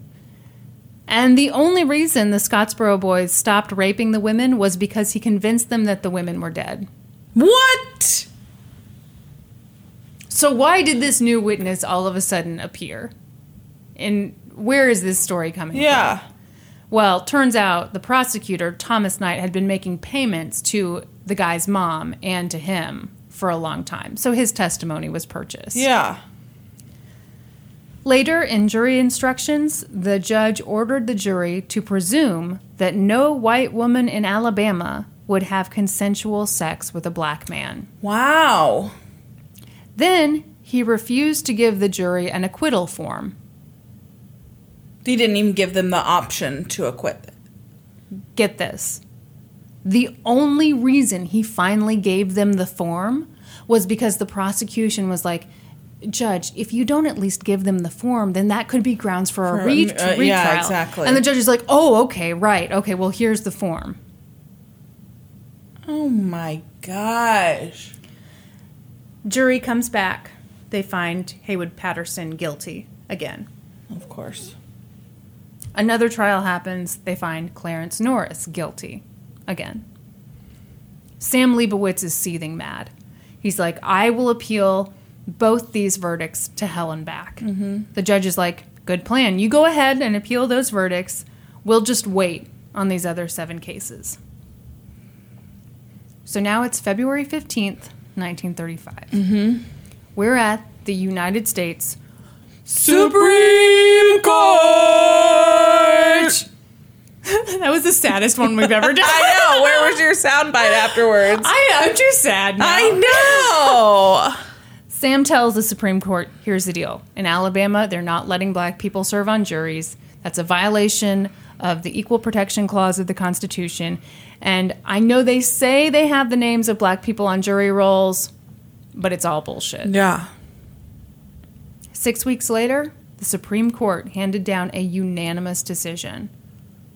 and the only reason the Scottsboro boys stopped raping the women was because he convinced them that the women were dead. What? So why did this new witness all of a sudden appear? And where is this story coming from? Yeah. Well, turns out the prosecutor, Thomas Knight, had been making payments to the guy's mom and to him for a long time. So his testimony was purchased. Yeah. Later, in jury instructions, the judge ordered the jury to presume that no white woman in Alabama would have consensual sex with a black man. Wow. Then he refused to give the jury an acquittal form. He didn't even give them the option to acquit. Get this. The only reason he finally gave them the form was because the prosecution was like, Judge, if you don't at least give them the form, then that could be grounds for a re- uh, retrial. yeah, exactly. And the judge is like, oh, okay, right. Okay, well, here's the form. Oh my gosh. Jury comes back. They find Haywood Patterson guilty again. Of course. Another trial happens. They find Clarence Norris guilty again. Sam Leibowitz is seething mad. He's like, I will appeal both these verdicts to hell and back. The judge is like, Good plan. You go ahead and appeal those verdicts. We'll just wait on these other seven cases. So now it's February 15th, 1935. Mm-hmm. We're at the United States Supreme Court. that was the saddest one we've ever done. I know. Where was your soundbite afterwards? I am too sad now. I know. Sam tells the Supreme Court, here's the deal. In Alabama, they're not letting black people serve on juries. That's a violation of the Equal Protection Clause of the Constitution. And I know they say they have the names of black people on jury rolls, but it's all bullshit. Yeah. Six weeks later, the Supreme Court handed down a unanimous decision.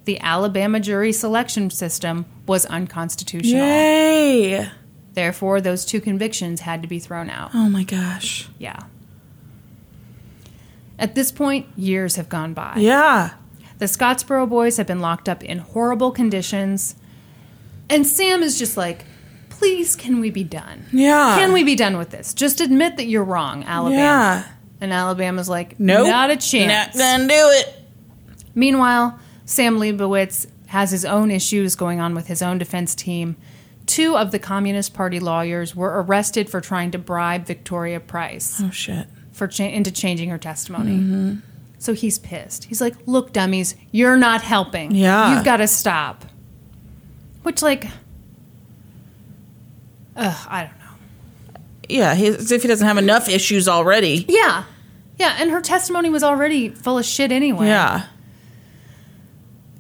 The Alabama jury selection system was unconstitutional. Yay. Therefore, those two convictions had to be thrown out. Oh my gosh. Yeah. At this point, years have gone by. Yeah. The Scottsboro boys have been locked up in horrible conditions. And Sam is just like, please, can we be done? Yeah. Can we be done with this? Just admit that you're wrong, Alabama. Yeah. And Alabama's like, Nope. not a chance. Not gonna do it. Meanwhile, Sam Leibowitz has his own issues going on with his own defense team. Two of the Communist Party lawyers were arrested for trying to bribe Victoria Price Oh shit. for cha- into changing her testimony. Mm-hmm. So he's pissed. He's like, "Look, dummies, you're not helping. Yeah. you've got to stop." Which, like, ugh, I don't know. Yeah, he, as if he doesn't have enough issues already. Yeah, yeah, and her testimony was already full of shit anyway. Yeah.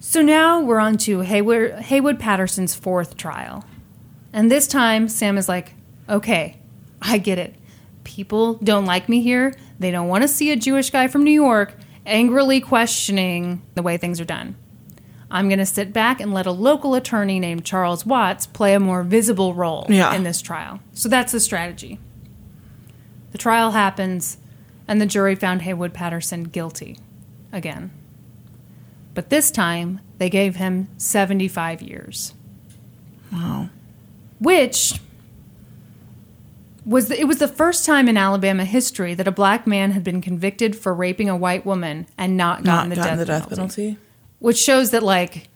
So now we're on to Haywood, Haywood Patterson's fourth trial. And this time, Sam is like, okay, I get it. People don't like me here. They don't want to see a Jewish guy from New York angrily questioning the way things are done. I'm going to sit back and let a local attorney named Charles Watts play a more visible role Yeah. in this trial. So that's the strategy. The trial happens, and the jury found Haywood Patterson guilty again. But this time, they gave him 75 years, Wow. which was the, it was the first time in Alabama history that a black man had been convicted for raping a white woman and not gotten, Not the, gotten death the death penalty. penalty. which shows that like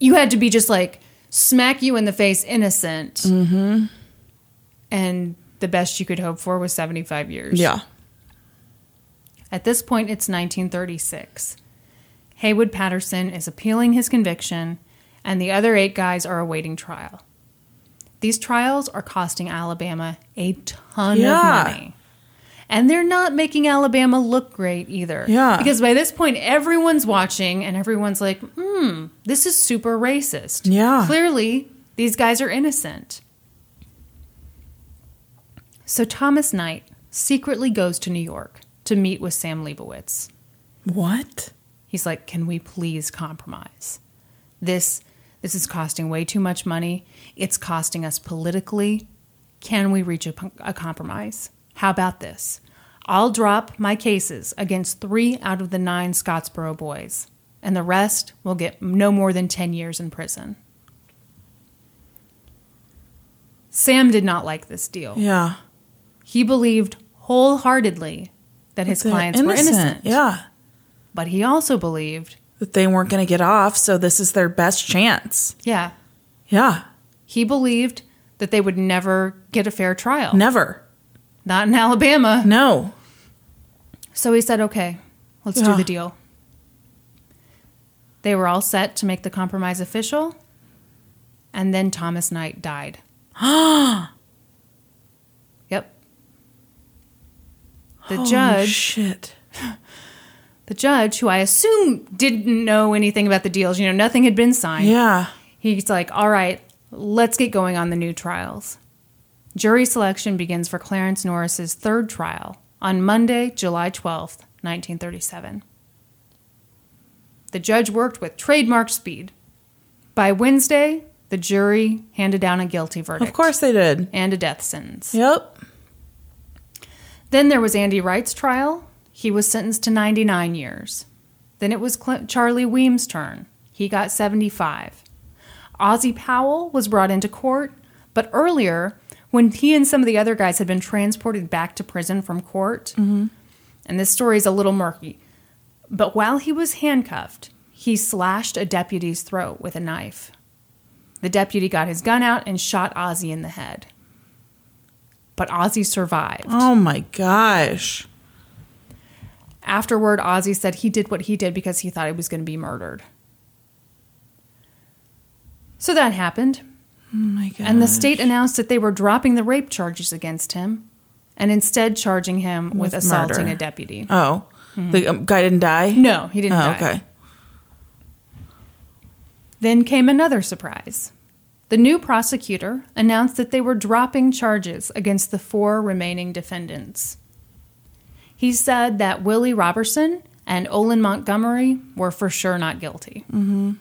you had to be just like smack you in the face innocent mm-hmm. and the best you could hope for was 75 years Yeah. at this point it's 1936 haywood patterson is appealing his conviction and the other eight guys are awaiting trial these trials are costing alabama a ton Yeah. of money and they're not making Alabama look great either. Yeah. Because by this point, everyone's watching and everyone's like, hmm, this is super racist. Yeah. Clearly, these guys are innocent. So Thomas Knight secretly goes to New York to meet with Sam Leibowitz. What? He's like, "Can we please compromise? This this is costing way too much money. It's costing us politically. Can we reach a, a compromise? How about this? I'll drop my cases against 3 out of the 9 Scottsboro boys, and the rest will get no more than 10 years in prison." Sam did not like this deal. Yeah. He believed wholeheartedly that his They're clients were innocent. Yeah. But he also believed, That they weren't going to get off, so this is their best chance. yeah, Yeah. He believed that they would never get a fair trial. Never. Not in Alabama. No. So he said, okay, let's do the deal. They were all set to make the compromise official. And then Thomas Knight died. The Holy judge, Shit. the judge, who I assume didn't know anything about the deals, you know, nothing had been signed. Yeah. He's like, all right, let's get going on the new trials. Jury selection begins for Clarence Norris's third trial on Monday, July 12th, 1937. The judge worked with trademark speed. By Wednesday, the jury handed down a guilty verdict. Of course they did. And a death sentence. Yep. Then there was Andy Wright's trial. He was sentenced to 99 years. Then it was Cl- Charlie Weems' turn. He got 75. Ozzie Powell was brought into court, but earlier, when he and some of the other guys had been transported back to prison from court, mm-hmm. and this story is a little murky, but while he was handcuffed, he slashed a deputy's throat with a knife. The deputy got his gun out and shot Ozzie in the head. But Ozzie survived. Oh my gosh. Afterward, Ozzy said he did what he did because he thought he was going to be murdered. So that happened, Oh my god. and the state announced that they were dropping the rape charges against him and instead charging him with, With assaulting murder. a deputy. Oh. The um, guy didn't die? No, he didn't Oh, die. okay. Then came another surprise. The new prosecutor announced that they were dropping charges against the four remaining defendants. He said that Willie Robertson and Olin Montgomery were for sure not guilty. Mm-hmm.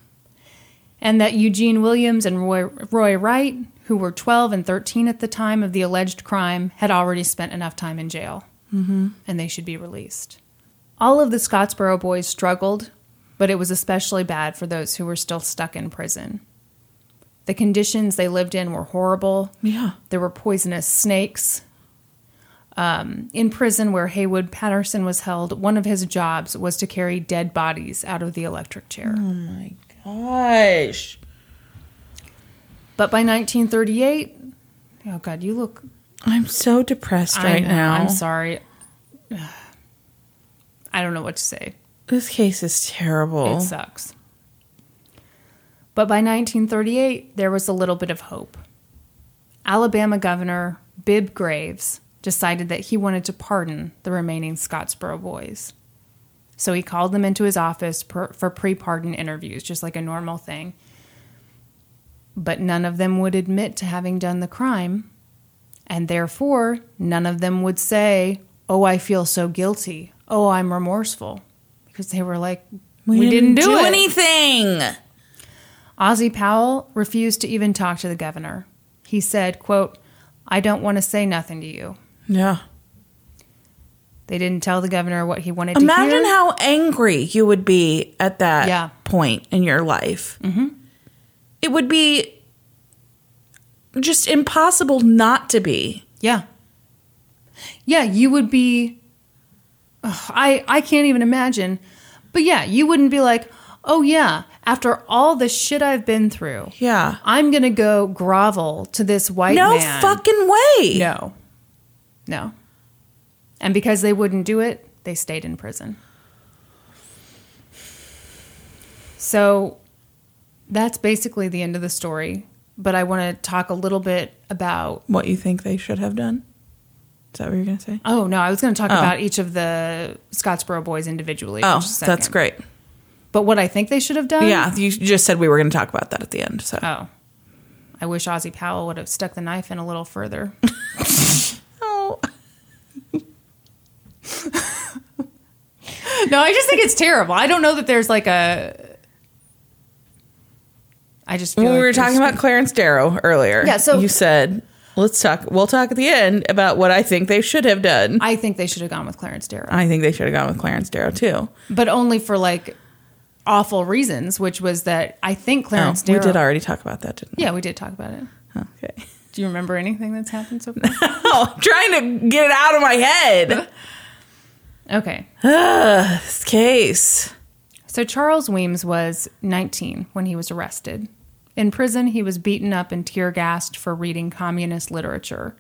And that Eugene Williams and Roy, Roy Wright, who were 12 and 13 at the time of the alleged crime, had already spent enough time in jail. Mm-hmm. And they should be released. All of the Scottsboro boys struggled, but it was especially bad for those who were still stuck in prison. The conditions they lived in were horrible. Yeah. There were poisonous snakes. Um, in prison where Haywood Patterson was held, one of his jobs was to carry dead bodies out of the electric chair. Oh my gosh. But by 1938, oh God, you look I'm so depressed right know, now. I'm sorry. I don't know what to say. This case is terrible. It sucks. But by 1938, there was a little bit of hope. Alabama Governor Bibb Graves decided that he wanted to pardon the remaining Scottsboro boys. So he called them into his office per, for pre pardon interviews, just like a normal thing. But none of them would admit to having done the crime, and therefore, none of them would say, Oh, I feel so guilty. Oh, I'm remorseful. Because they were like, We, didn't, do, it. anything. Ozzie Powell refused to even talk to the governor. He said, quote, I don't want to say nothing to you. Yeah. They didn't tell the governor what he wanted Imagine to hear. Imagine how angry you would be at that Yeah. point in your life. Mm-hmm. It would be just impossible not to be. Yeah. Yeah, you would be Ugh, I I can't even imagine. But yeah, you wouldn't be like, "Oh yeah, after all the shit I've been through, Yeah. I'm going to go grovel to this white No man." fucking way. No. No. And because they wouldn't do it, they stayed in prison. So that's basically the end of the story. But I want to talk a little bit about. What you think they should have done? Is that what you're going to say? Oh, no, I was going to talk Oh. about each of the Scottsboro boys individually. Oh, that's great. But what I think they should have done? Yeah, you just said we were going to talk about that at the end. So, Oh. I wish Ozzy Powell would have stuck the knife in a little further. oh, no, I just think it's terrible. I don't know that there's like a. I just feel when we were talking about Clarence Darrow earlier, Yeah, so- you said let's talk. We'll talk at the end about what I think they should have done. I think they should have gone with Clarence Darrow, I think they should have gone with Clarence Darrow too. but only for like awful reasons, which was that I think Oh, Clarence we did already talk about that, didn't we? Yeah, we did talk about it. Okay. Do you remember anything that's happened so far? Oh, I'm trying to get it out of my head. okay. this case. So Charles Weems was 19 when he was arrested. In prison, he was beaten up and tear gassed for reading communist literature.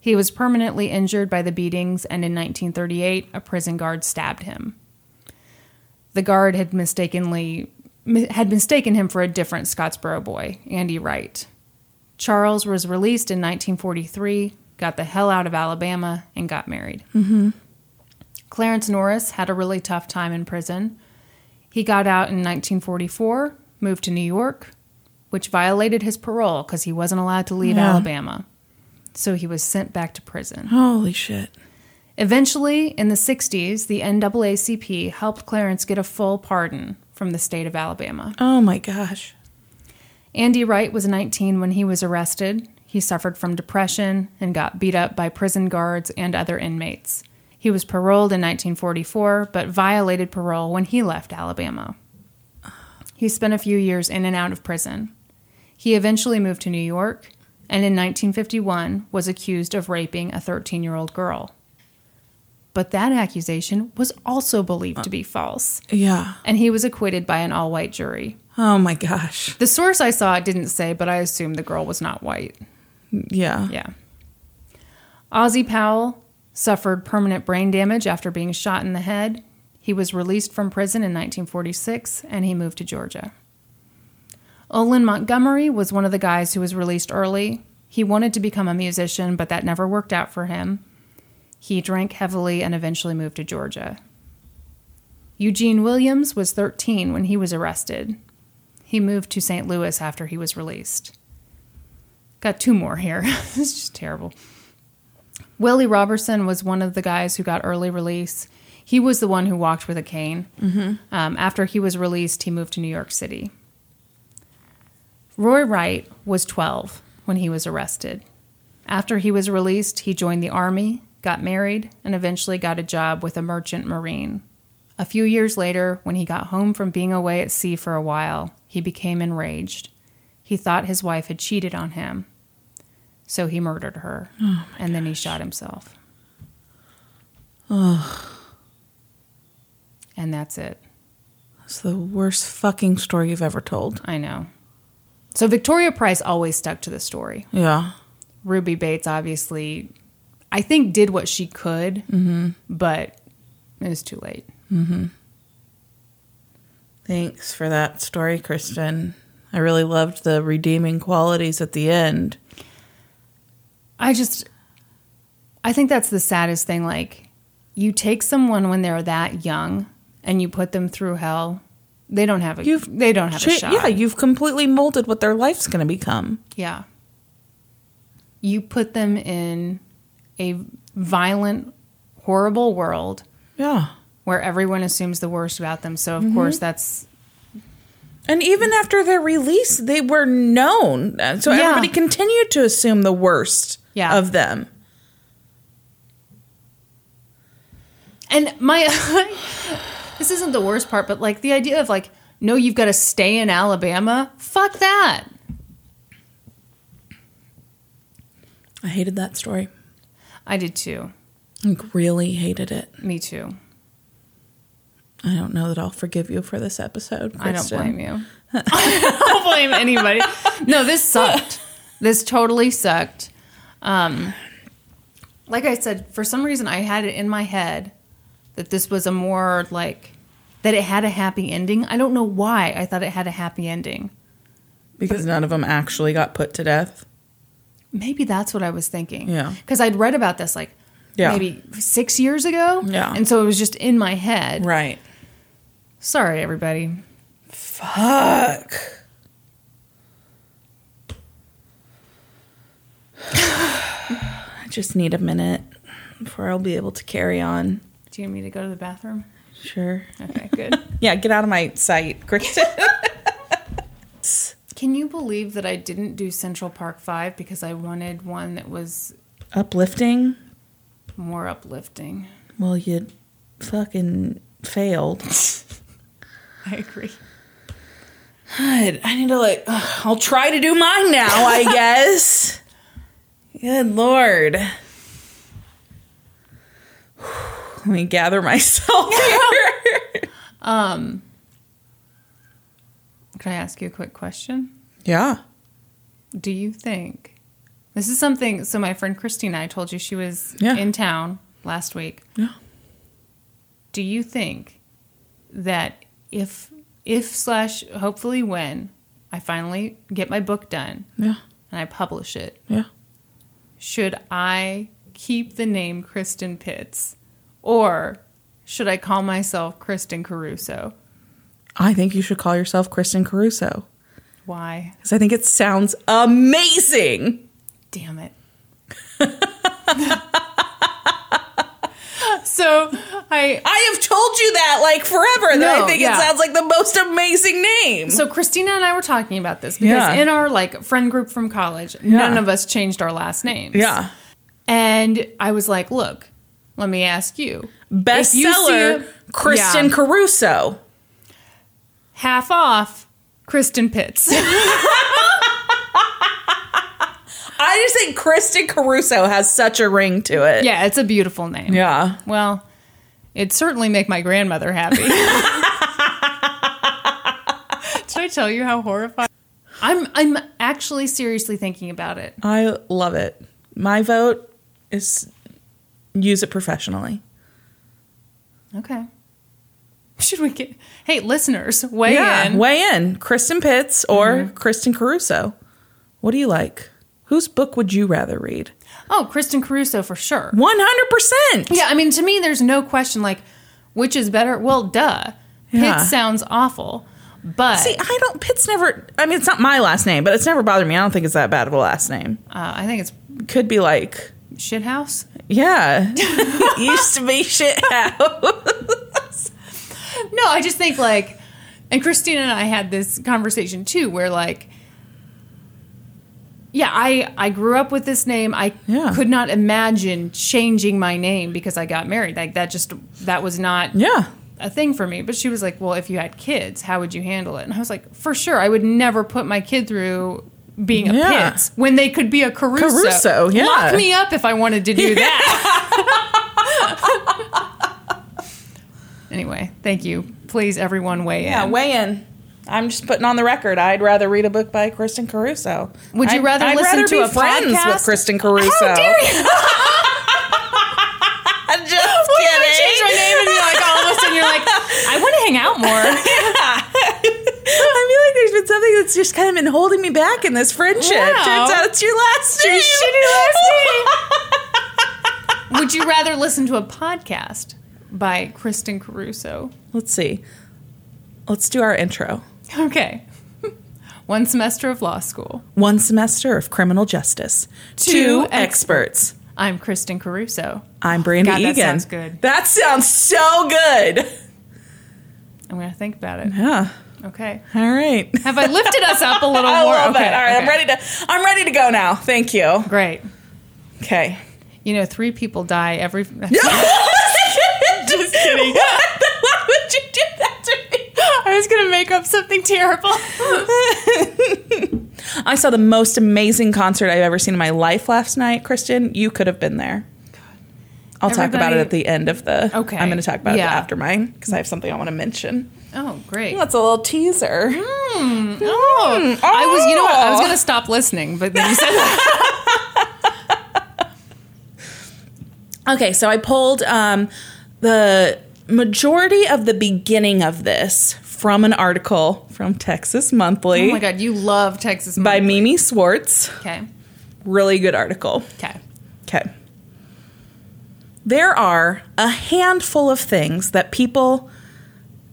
He was permanently injured by the beatings, and in 1938, a prison guard stabbed him. The guard had mistakenly had mistaken him for a different Scottsboro boy, Andy Wright. Charles was released in 1943, got the hell out of Alabama, and got married. Mm-hmm. Clarence Norris had a really tough time in prison. He got out in 1944, moved to New York, which violated his parole because he wasn't allowed to leave Yeah. Alabama. So he was sent back to prison. Holy shit. Eventually, in the 60s, the NAACP helped Clarence get a full pardon from the state of Alabama. Oh my gosh. Andy Wright was 19 when he was arrested. He suffered from depression and got beat up by prison guards and other inmates. He was paroled in 1944, but violated parole when he left Alabama. He spent a few years in and out of prison. He eventually moved to New York and in 1951 was accused of raping a 13 year old girl. But that accusation was also believed to be false, Yeah. and he was acquitted by an all white jury. Oh my gosh. The source I saw didn't say, but I assumed the girl was not white. Yeah. Yeah. Ozzy Powell suffered permanent brain damage after being shot in the head. He was released from prison in 1946 and he moved to Georgia. Olin Montgomery was one of the guys who was released early. He wanted to become a musician, but that never worked out for him. He drank heavily and eventually moved to Georgia. Eugene Williams was 13 when he was arrested. He moved to St. Louis after he was released. Got two more here. this is just terrible. Willie Robertson was one of the guys who got early release. He was the one who walked with a cane. Um, after he was released, he moved to New York City. Roy Wright was 12 when he was arrested. After he was released, he joined the Army, got married, and eventually got a job with a merchant marine. A few years later, when he got home from being away at sea for a while, he became enraged. He thought his wife had cheated on him. So he murdered her. Oh and then he shot himself. And that's it. It's the worst fucking story you've ever told. I know. So Victoria Price always stuck to the story. Yeah. Ruby Bates obviously, I think, did what she could, mm-hmm. but it was too late. Mm-hmm. Thanks for that story, Kristen. I really loved the redeeming qualities at the end. I just, I think that's the saddest thing. Like, you take someone when they're that young and you put them through hell. They don't have a. You've they don't have a shot. Yeah, you've completely molded what their life's going to become. Yeah. You put them in a violent, horrible world Yeah. where everyone assumes the worst about them. So, of Mm-hmm. course, that's. And even after their release, they were known. So Yeah. everybody continued to assume the worst Yeah. of them. And my. this isn't the worst part, but like the idea of like, no, you've got to stay in Alabama. Fuck that. I hated that story. I did too. Like, really hated it. Me too. I don't know that I'll forgive you for this episode. I don't blame you. I don't blame anybody. No, this sucked. This totally sucked. Um, like I said, for some reason, I had it in my head that this was a more like that it had a happy ending. I don't know why I thought it had a happy ending. Because none of them actually got put to death. Maybe that's what I was thinking. Yeah. Because I'd read about this like Yeah. maybe six years ago. Yeah. And so it was just in my head. Right. Sorry, everybody. Fuck. I just need a minute before I'll be able to carry on. Do you need me to go to the bathroom? Sure. Okay, good. Yeah, get out of my sight, Kristen. Can you believe that I didn't do Central Park 5 because I wanted one that was Uplifting? more uplifting? Well, you fucking failed. I agree. God, I need to like. ugh, I'll try to do mine now. I guess. Good lord. Let me gather myself here. Um, can I ask you a quick question? yeah. Do you think this is something? So my friend Christina, I told you she was Yeah. in town last week. Yeah. Do you think that if if slash hopefully when I finally get my book done Yeah. and I publish it, Yeah. should I keep the name Kristen Pitts or should I call myself Kristen Caruso? I think you should call yourself Kristen Caruso Why? because I think it sounds amazing. Damn it. so I I have told you that like forever. that I think yeah. it sounds like the most amazing name. so Christina and I were talking about this because Yeah. in our like friend group from college, none of us changed our last names. yeah. And I was like, look, let me ask you. If you Bestseller a- Kristen Yeah. Caruso. Half off Kristen Pitts. I just think Kristen Caruso has such a ring to it. yeah, it's a beautiful name. Yeah. Well, it'd certainly make my grandmother happy. Did I tell you how horrified? I'm I'm actually seriously thinking about it. I love it. My vote is use it professionally. Okay. Should we get Hey, listeners, weigh yeah. in. Weigh in. Kristen Pitts or Kristen Caruso. What do you like? Whose book would you rather read? oh, Kristen Caruso for sure. 100%. Yeah, I mean to me there's no question like which is better? Well, duh. Yeah. Pitts sounds awful. But See, I don't, Pitts never, I mean, it's not my last name, but it's never bothered me. I don't think it's that bad of a last name. uh, I think it's Could be like, shithouse. yeah, used to be shit house. No, I just think like, and Christina and I had this conversation too, where like, yeah, I I grew up with this name. I Yeah. could not imagine changing my name because I got married. Like that just that was not Yeah. a thing for me. But she was like, "Well, if you had kids, how would you handle it?" And I was like, "For sure, I would never put my kid through." Being a Yeah. Pitts when they could be a Caruso. Caruso, yeah. Lock me up if I wanted to do that. anyway, thank you. Please, everyone, weigh in. Yeah, weigh in. I'm just putting on the record. I'd rather read a book by Kristen Caruso. Would you I'd- rather I'd listen rather to a friends podcast? with Kristen Caruso? How dare you? I'm just Well, you change my name and you're like all of a sudden you're like, I want to hang out more. I feel like there's been something that's just kind of been holding me back in this friendship. Wow. Turns out it's your last Your name. shitty last name. Would you rather listen to a podcast by Kristen Caruso? Let's see. Let's do our intro. Okay. One semester of law school. One semester of criminal justice. Two Two, experts. experts. I'm Kristen Caruso. I'm Brandy God, that sounds good. That sounds so good. I'm going to think about it. Yeah. Okay. All right. Have I lifted us up a little I more? love okay. it. All right, I'm ready to. I'm ready to go now. Thank you. Great. Okay. You know, three people die every. Just kidding. Why would you do that to me? I was going to make up something terrible. I saw the most amazing concert I've ever seen in my life last night, Kristen. You could have been there. I'll talk about it at the end of the. Okay. I'm going to talk about Yeah. it after mine because I have something I want to mention. Oh, great. That's a little teaser. Oh, I was, you know what? I was going to stop listening, but then you said that. Okay, so I pulled um, the majority of the beginning of this from an article from Texas Monthly Oh my God, you love Texas by Mimi Swartz. Okay. Really good article. Okay. Okay. There are a handful of things that people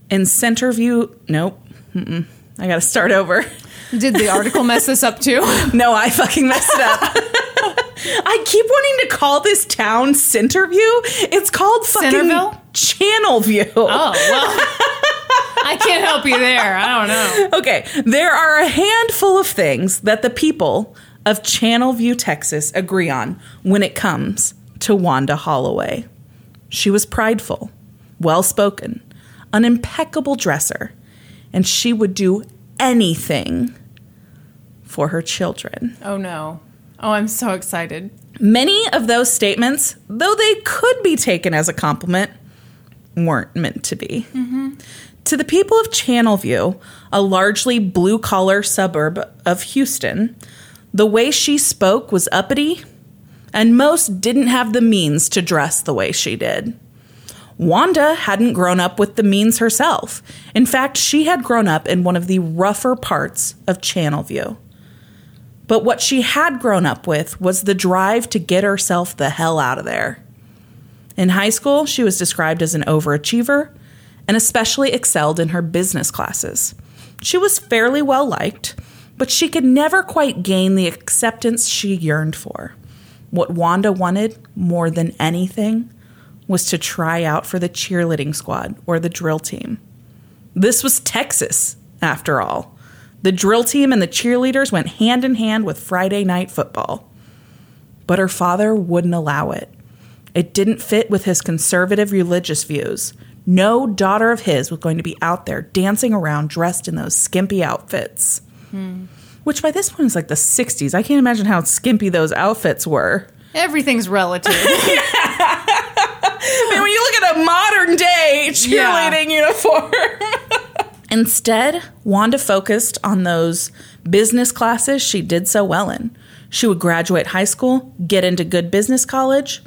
in Centerview. Nope. Mm-mm. I got to start over. Did the article mess this up too? No, I fucking messed it up. I keep wanting to call this town Centerview. It's called fucking Centerville? Channelview. Oh, well. I can't help you there. I don't know. Okay, there are a handful of things that the people of Channelview, Texas agree on when it comes to Wanda Holloway. She was prideful, well spoken, an impeccable dresser, and she would do anything for her children. Oh, no. Oh, I'm so excited. Many of those statements, though they could be taken as a compliment, weren't meant to be. Mm-hmm. To the people of Channelview, a largely blue collar suburb of Houston, the way she spoke was uppity, and most didn't have the means to dress the way she did. Wanda hadn't grown up with the means herself. In fact, she had grown up in one of the rougher parts of Channelview. But what she had grown up with was the drive to get herself the hell out of there. In high school, she was described as an overachiever and especially excelled in her business classes. She was fairly well liked, but she could never quite gain the acceptance she yearned for. What Wanda wanted more than anything was to try out for the cheerleading squad or the drill team. This was Texas, after all. The drill team and the cheerleaders went hand in hand with Friday night football. But her father wouldn't allow it. It didn't fit with his conservative religious views. No daughter of his was going to be out there dancing around dressed in those skimpy outfits. Which by this point is like the 60s. I can't imagine how skimpy those outfits were. Everything's relative. I mean, when you look at a modern day cheerleading uniform. Instead, Wanda focused on those business classes she did so well in. She would graduate high school, get into good business college,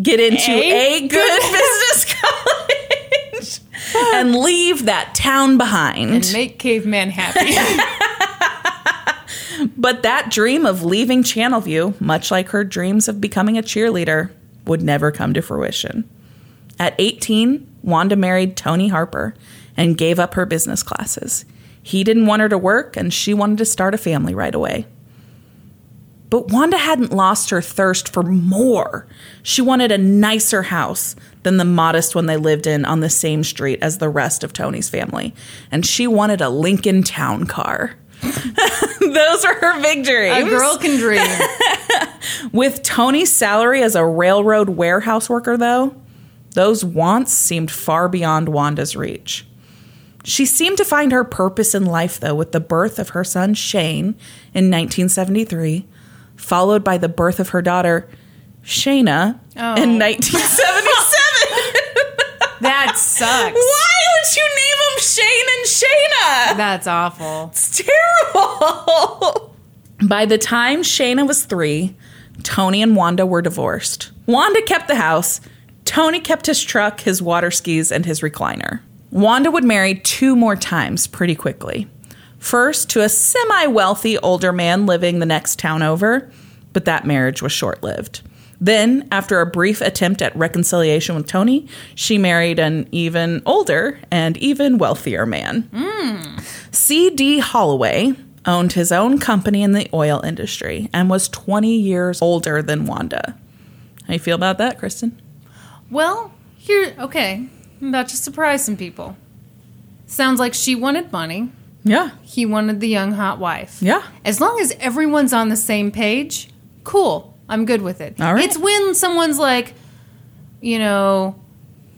get into A a, good business college, and leave that town behind. and make caveman happy. But that dream of leaving Channelview, much like her dreams of becoming a cheerleader, would never come to fruition. At 18, Wanda married Tony Harper and gave up her business classes. He didn't want her to work, and she wanted to start a family right away. But Wanda hadn't lost her thirst for more. She wanted a nicer house than the modest one they lived in on the same street as the rest of Tony's family. And she wanted a Lincoln Town car. Those are her big dreams. A girl can dream. With Tony's salary as a railroad warehouse worker, though, those wants seemed far beyond Wanda's reach. She seemed to find her purpose in life, though, with the birth of her son Shane in 1973, followed by the birth of her daughter Shayna Oh. in 1977. That sucks. Why would you name them Shane and Shayna? That's awful. It's terrible. By the time Shayna was three, Tony and Wanda were divorced. Wanda kept the house. Tony kept his truck, his water skis, and his recliner. Wanda would marry two more times pretty quickly. First to a semi wealthy older man living the next town over, but that marriage was short lived. Then, after a brief attempt at reconciliation with Tony, she married an even older and even wealthier man. C.D. Holloway owned his own company in the oil industry and was 20 years older than Wanda. How you feel about that, Kristen? Well, here, okay. I'm about to surprise some people. Sounds like she wanted money. Yeah. He wanted the young hot wife. Yeah. As long as everyone's on the same page, cool. I'm good with it. All right. It's when someone's like, you know,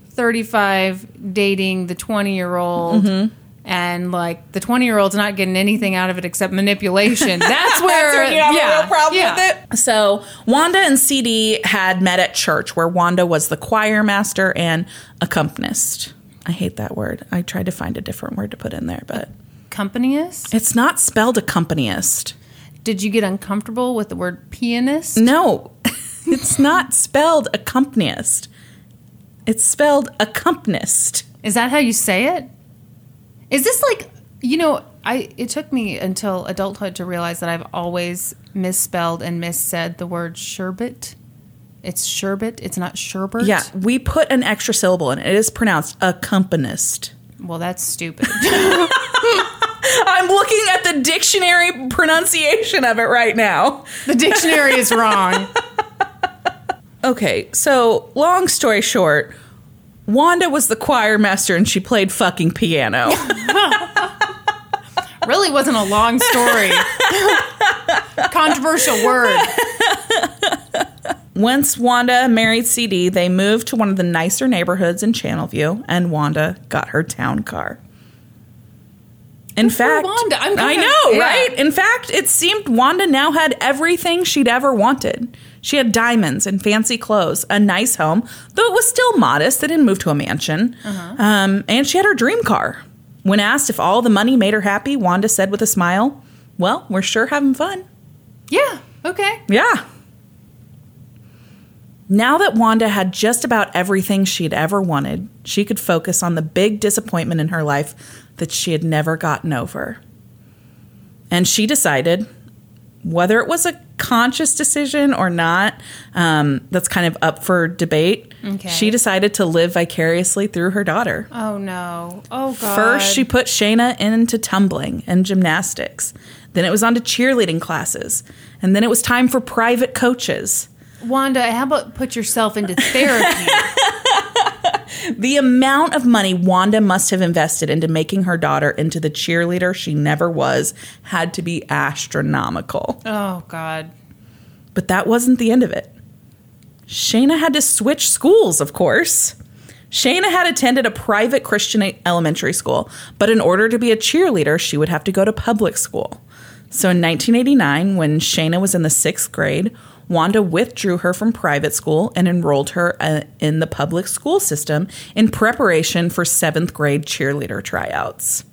35 dating the 20 year old, Mm-hmm. And like the 20 year old's not getting anything out of it except manipulation. That's where, That's when you have yeah, a real problem yeah. with it. So Wanda and CD had met at church, where Wanda was the choir master and accompanist. I hate that word. I tried to find a different word to put in there, but Companyist? it's not spelled accompanist. Did you get uncomfortable with the word pianist? No, it's not spelled accompanist. It's spelled accompanist. Is that how you say it? Is this like you know? I it took me until adulthood to realize that I've always misspelled and missaid the word sherbet. It's sherbet. It's not sherbet. Yeah, we put an extra syllable in it. It is pronounced accompanist. Well, that's stupid. I'm looking at the dictionary pronunciation of it right now. the dictionary is wrong. Okay, so long story short, Wanda was the choir master and she played fucking piano. Really wasn't a long story. Controversial word. Once Wanda married CD, they moved to one of the nicer neighborhoods in Channelview, and Wanda got her town car. In fact, Wanda. I'm I know, yeah. right? In fact, it seemed Wanda now had everything she'd ever wanted. She had diamonds and fancy clothes, a nice home, though it was still modest. They didn't move to a mansion. Uh-huh. Um, and she had her dream car. When asked if all the money made her happy, Wanda said with a smile, Well, we're sure having fun. Yeah. Okay. Yeah. Now that Wanda had just about everything she'd ever wanted, she could focus on the big disappointment in her life that she had never gotten over. And she decided, whether it was a conscious decision or not, um, that's kind of up for debate. Okay. She decided to live vicariously through her daughter. Oh no. Oh god. First, she put Shayna into tumbling and gymnastics. Then it was on to cheerleading classes. And then it was time for private coaches. Wanda, how about put yourself into therapy? The amount of money Wanda must have invested into making her daughter into the cheerleader she never was had to be astronomical. oh god. But that wasn't the end of it. Shayna had to switch schools, of course. Shayna had attended a private Christian elementary school, but in order to be a cheerleader, she would have to go to public school. So in 1989, when Shayna was in the sixth grade, Wanda withdrew her from private school and enrolled her uh, in the public school system in preparation for seventh grade cheerleader tryouts.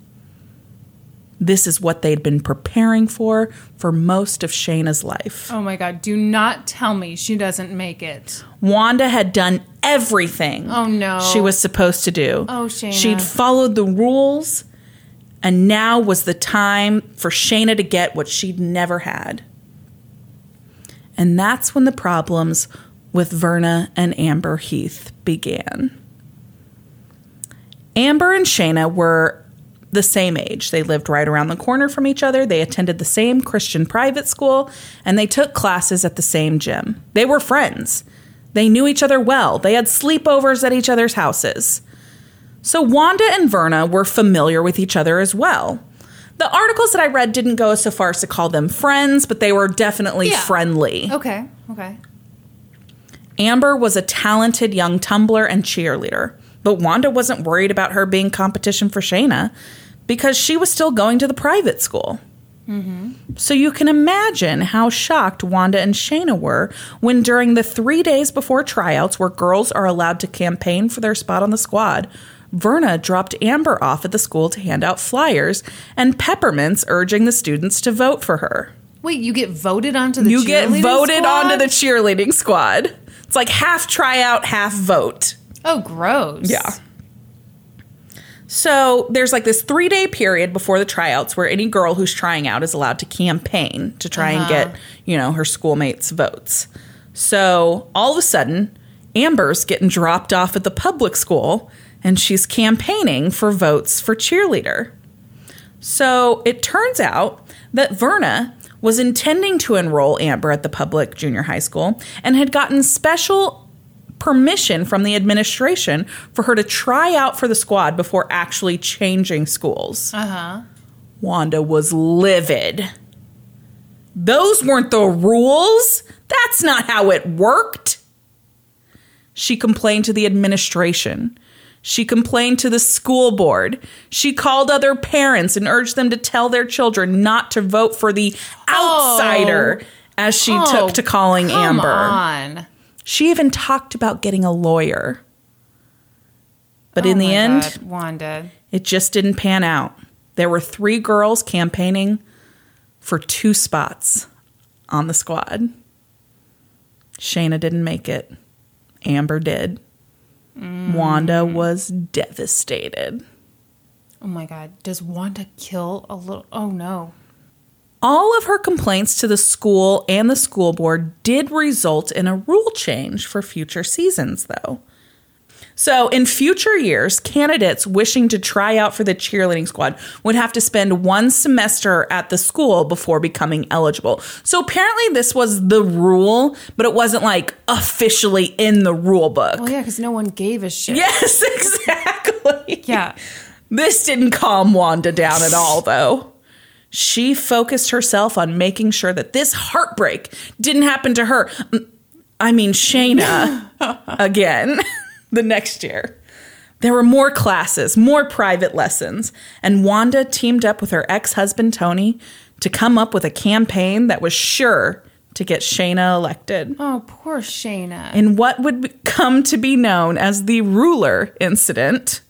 This is what they'd been preparing for for most of Shayna's life. Oh my god. Do not tell me she doesn't make it. Wanda had done everything Oh no. she was supposed to do. Oh, Shayna. She'd followed the rules, and now was the time for Shayna to get what she'd never had. And that's when the problems with Verna and Amber Heath began. Amber and Shayna were the same age. They lived right around the corner from each other. They attended the same Christian private school and they took classes at the same gym. They were friends. They knew each other well. They had sleepovers at each other's houses. So Wanda and Verna were familiar with each other as well. The articles that I read didn't go so far as to call them friends, but they were definitely Yeah. friendly. Okay. Okay. Amber was a talented young tumbler and cheerleader, but Wanda wasn't worried about her being competition for Shayna because she was still going to the private school. Mm-hmm. So you can imagine how shocked Wanda and Shayna were when, during the three days before tryouts, where girls are allowed to campaign for their spot on the squad, Verna dropped Amber off at the school to hand out flyers and peppermints urging the students to vote for her Wait, you get voted onto the you get voted squad? onto the cheerleading squad. It's like half tryout, half vote. Oh, gross. Yeah. So there's like this three day period before the tryouts where any girl who's trying out is allowed to campaign to try and get, uh-huh. you know, her schoolmates' votes. So all of a sudden, Amber's getting dropped off at the public school and she's campaigning for votes for cheerleader. So it turns out that Verna was intending to enroll Amber at the public junior high school and had gotten special permission from the administration for her to try out for the squad before actually changing schools. Uh huh. Wanda was livid. Those weren't the rules. That's not how it worked. She complained to the administration. She complained to the school board. She called other parents and urged them to tell their children not to vote for the oh. outsider, Oh. as she Oh, took to calling Amber. on. She even talked about getting a lawyer. But in Oh the end, God, Wanda. it just didn't pan out. There were three girls campaigning for two spots on the squad. Shayna didn't make it. Amber did. Mm. Wanda was devastated. Oh my God. Does Wanda kill a little? Oh no. All of her complaints to the school and the school board did result in a rule change for future seasons, though. So, in future years, candidates wishing to try out for the cheerleading squad would have to spend one semester at the school before becoming eligible. So, apparently, this was the rule, but it wasn't like officially in the rule book. Well, yeah, because no one gave a shit. Yes, exactly. Yeah. This didn't calm Wanda down at all, though. She focused herself on making sure that this heartbreak didn't happen to her. Mm, I mean, Shayna again the next year. There were more classes, more private lessons, and Wanda teamed up with her ex husband, Tony, to come up with a campaign that was sure to get Shayna elected Oh, poor Shayna. in what would come to be known as the ruler incident.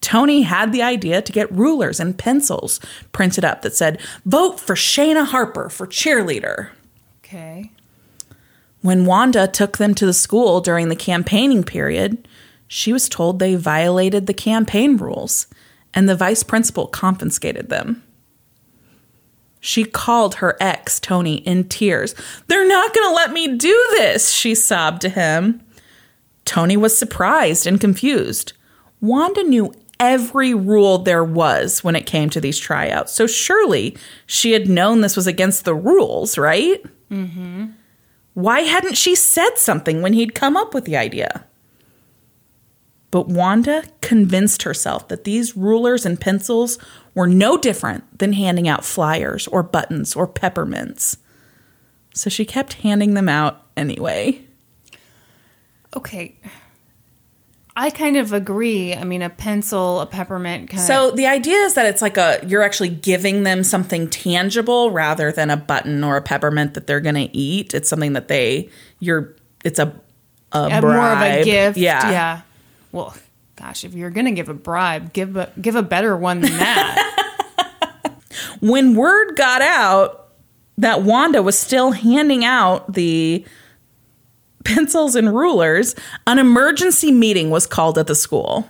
Tony had the idea to get rulers and pencils printed up that said, Vote for Shayna Harper for cheerleader. Okay. When Wanda took them to the school during the campaigning period, she was told they violated the campaign rules, and the vice principal confiscated them. She called her ex, Tony, in tears. They're not going to let me do this, she sobbed to him. Tony was surprised and confused. Wanda knew every rule there was when it came to these tryouts, so surely she had known this was against the rules, right? Mm-hmm. Why hadn't she said something when he'd come up with the idea? But Wanda convinced herself that these rulers and pencils were no different than handing out flyers or buttons or peppermints. So she kept handing them out anyway. Okay. I kind of agree. I mean, a pencil, a peppermint kind So the idea is that it's like a you're actually giving them something tangible rather than a button or a peppermint that they're going to eat. It's something that they you're it's a a, a more of a gift. Yeah. Yeah. Well, gosh, if you're going to give a bribe, give a, give a better one than that. when word got out that Wanda was still handing out the pencils and rulers, an emergency meeting was called at the school.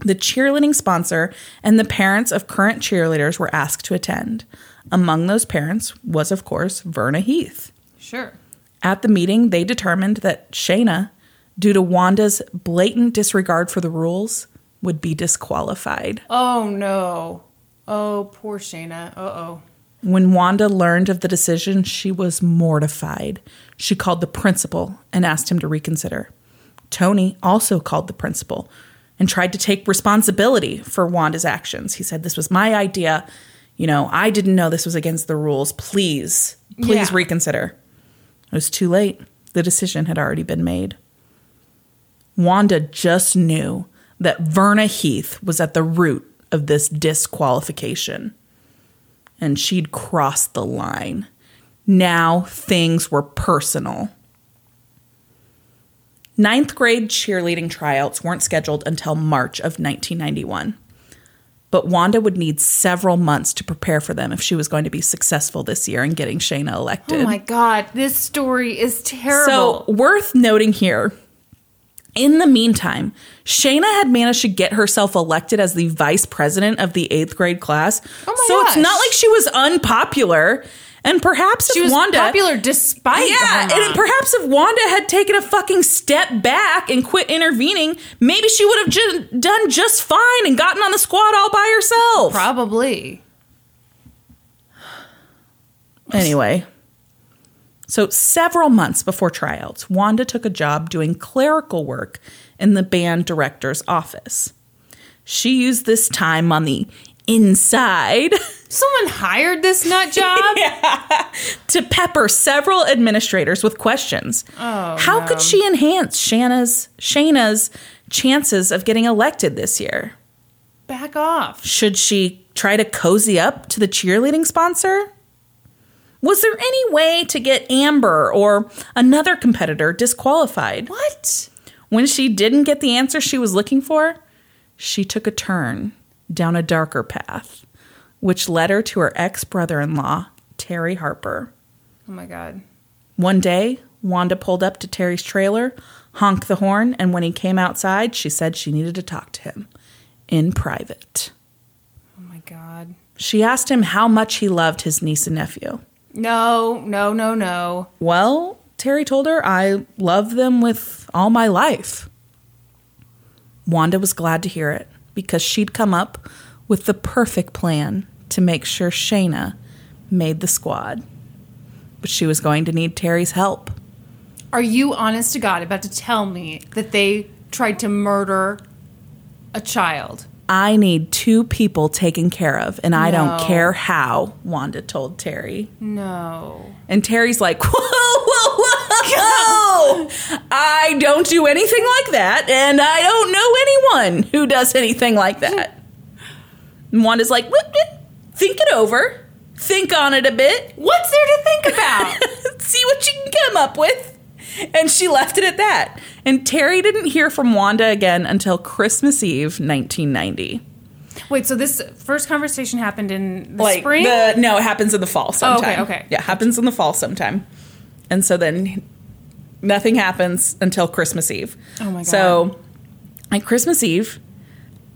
The cheerleading sponsor and the parents of current cheerleaders were asked to attend. Among those parents was, of course, Verna Heath. sure. At the meeting, they determined that Shayna, due to Wanda's blatant disregard for the rules, would be disqualified. Oh, no. Oh, poor Shayna. Uh oh. When Wanda learned of the decision, she was mortified. She called the principal and asked him to reconsider. Tony also called the principal and tried to take responsibility for Wanda's actions. He said, This was my idea. You know, I didn't know this was against the rules. Please, please Yeah. reconsider. It was too late. The decision had already been made. Wanda just knew that Verna Heath was at the root of this disqualification and she'd crossed the line. Now things were personal. Ninth grade cheerleading tryouts weren't scheduled until March of 1991. But Wanda would need several months to prepare for them if she was going to be successful this year in getting Shayna elected. Oh my God. This story is terrible. So, worth noting here, in the meantime, Shayna had managed to get herself elected as the vice president of the eighth grade class. Oh my so it's not like she was unpopular. And perhaps she if was Wanda. popular despite Yeah, and perhaps if Wanda had taken a fucking step back and quit intervening, maybe she would have ju- done just fine and gotten on the squad all by herself. Probably. Anyway, so several months before tryouts, Wanda took a job doing clerical work in the band director's office. She used this time on the inside Someone hired this nut job? to pepper several administrators with questions. Oh, How could she enhance Shanna's Shayna's chances of getting elected this year. Back off. Should she try to cozy up to the cheerleading sponsor? Was there any way to get Amber or another competitor disqualified? What? When she didn't get the answer she was looking for, she took a turn down a darker path, which led her to her ex brother in law, Terry Harper. Oh my god. One day, Wanda pulled up to Terry's trailer, honked the horn, and when he came outside, she said she needed to talk to him in private. Oh my god. She asked him how much he loved his niece and nephew. No, no, no, no. Well, Terry told her, I love them with all my life. Wanda was glad to hear it because she'd come up with the perfect plan to make sure Shayna made the squad. But she was going to need Terry's help. Are you honest to God about to tell me that they tried to murder a child? I need two people taken care of, and I don't care how, Wanda told Terry. No. And Terry's like, whoa, whoa, whoa! I don't do anything like that, and I don't know anyone who does anything like that. And Wanda's like, "Whoop, whoop. think it over, think on it a bit, What's there to think about? see what you can come up with. And she left it at that. And Terry didn't hear from Wanda again until Christmas Eve, 1990. Wait, so this first conversation happened in the like spring? the no, it happens in the fall Oh, okay, sometime. okay. Yeah, happens in the fall sometime. And so then nothing happens until Christmas Eve. Oh my God. So at Christmas Eve,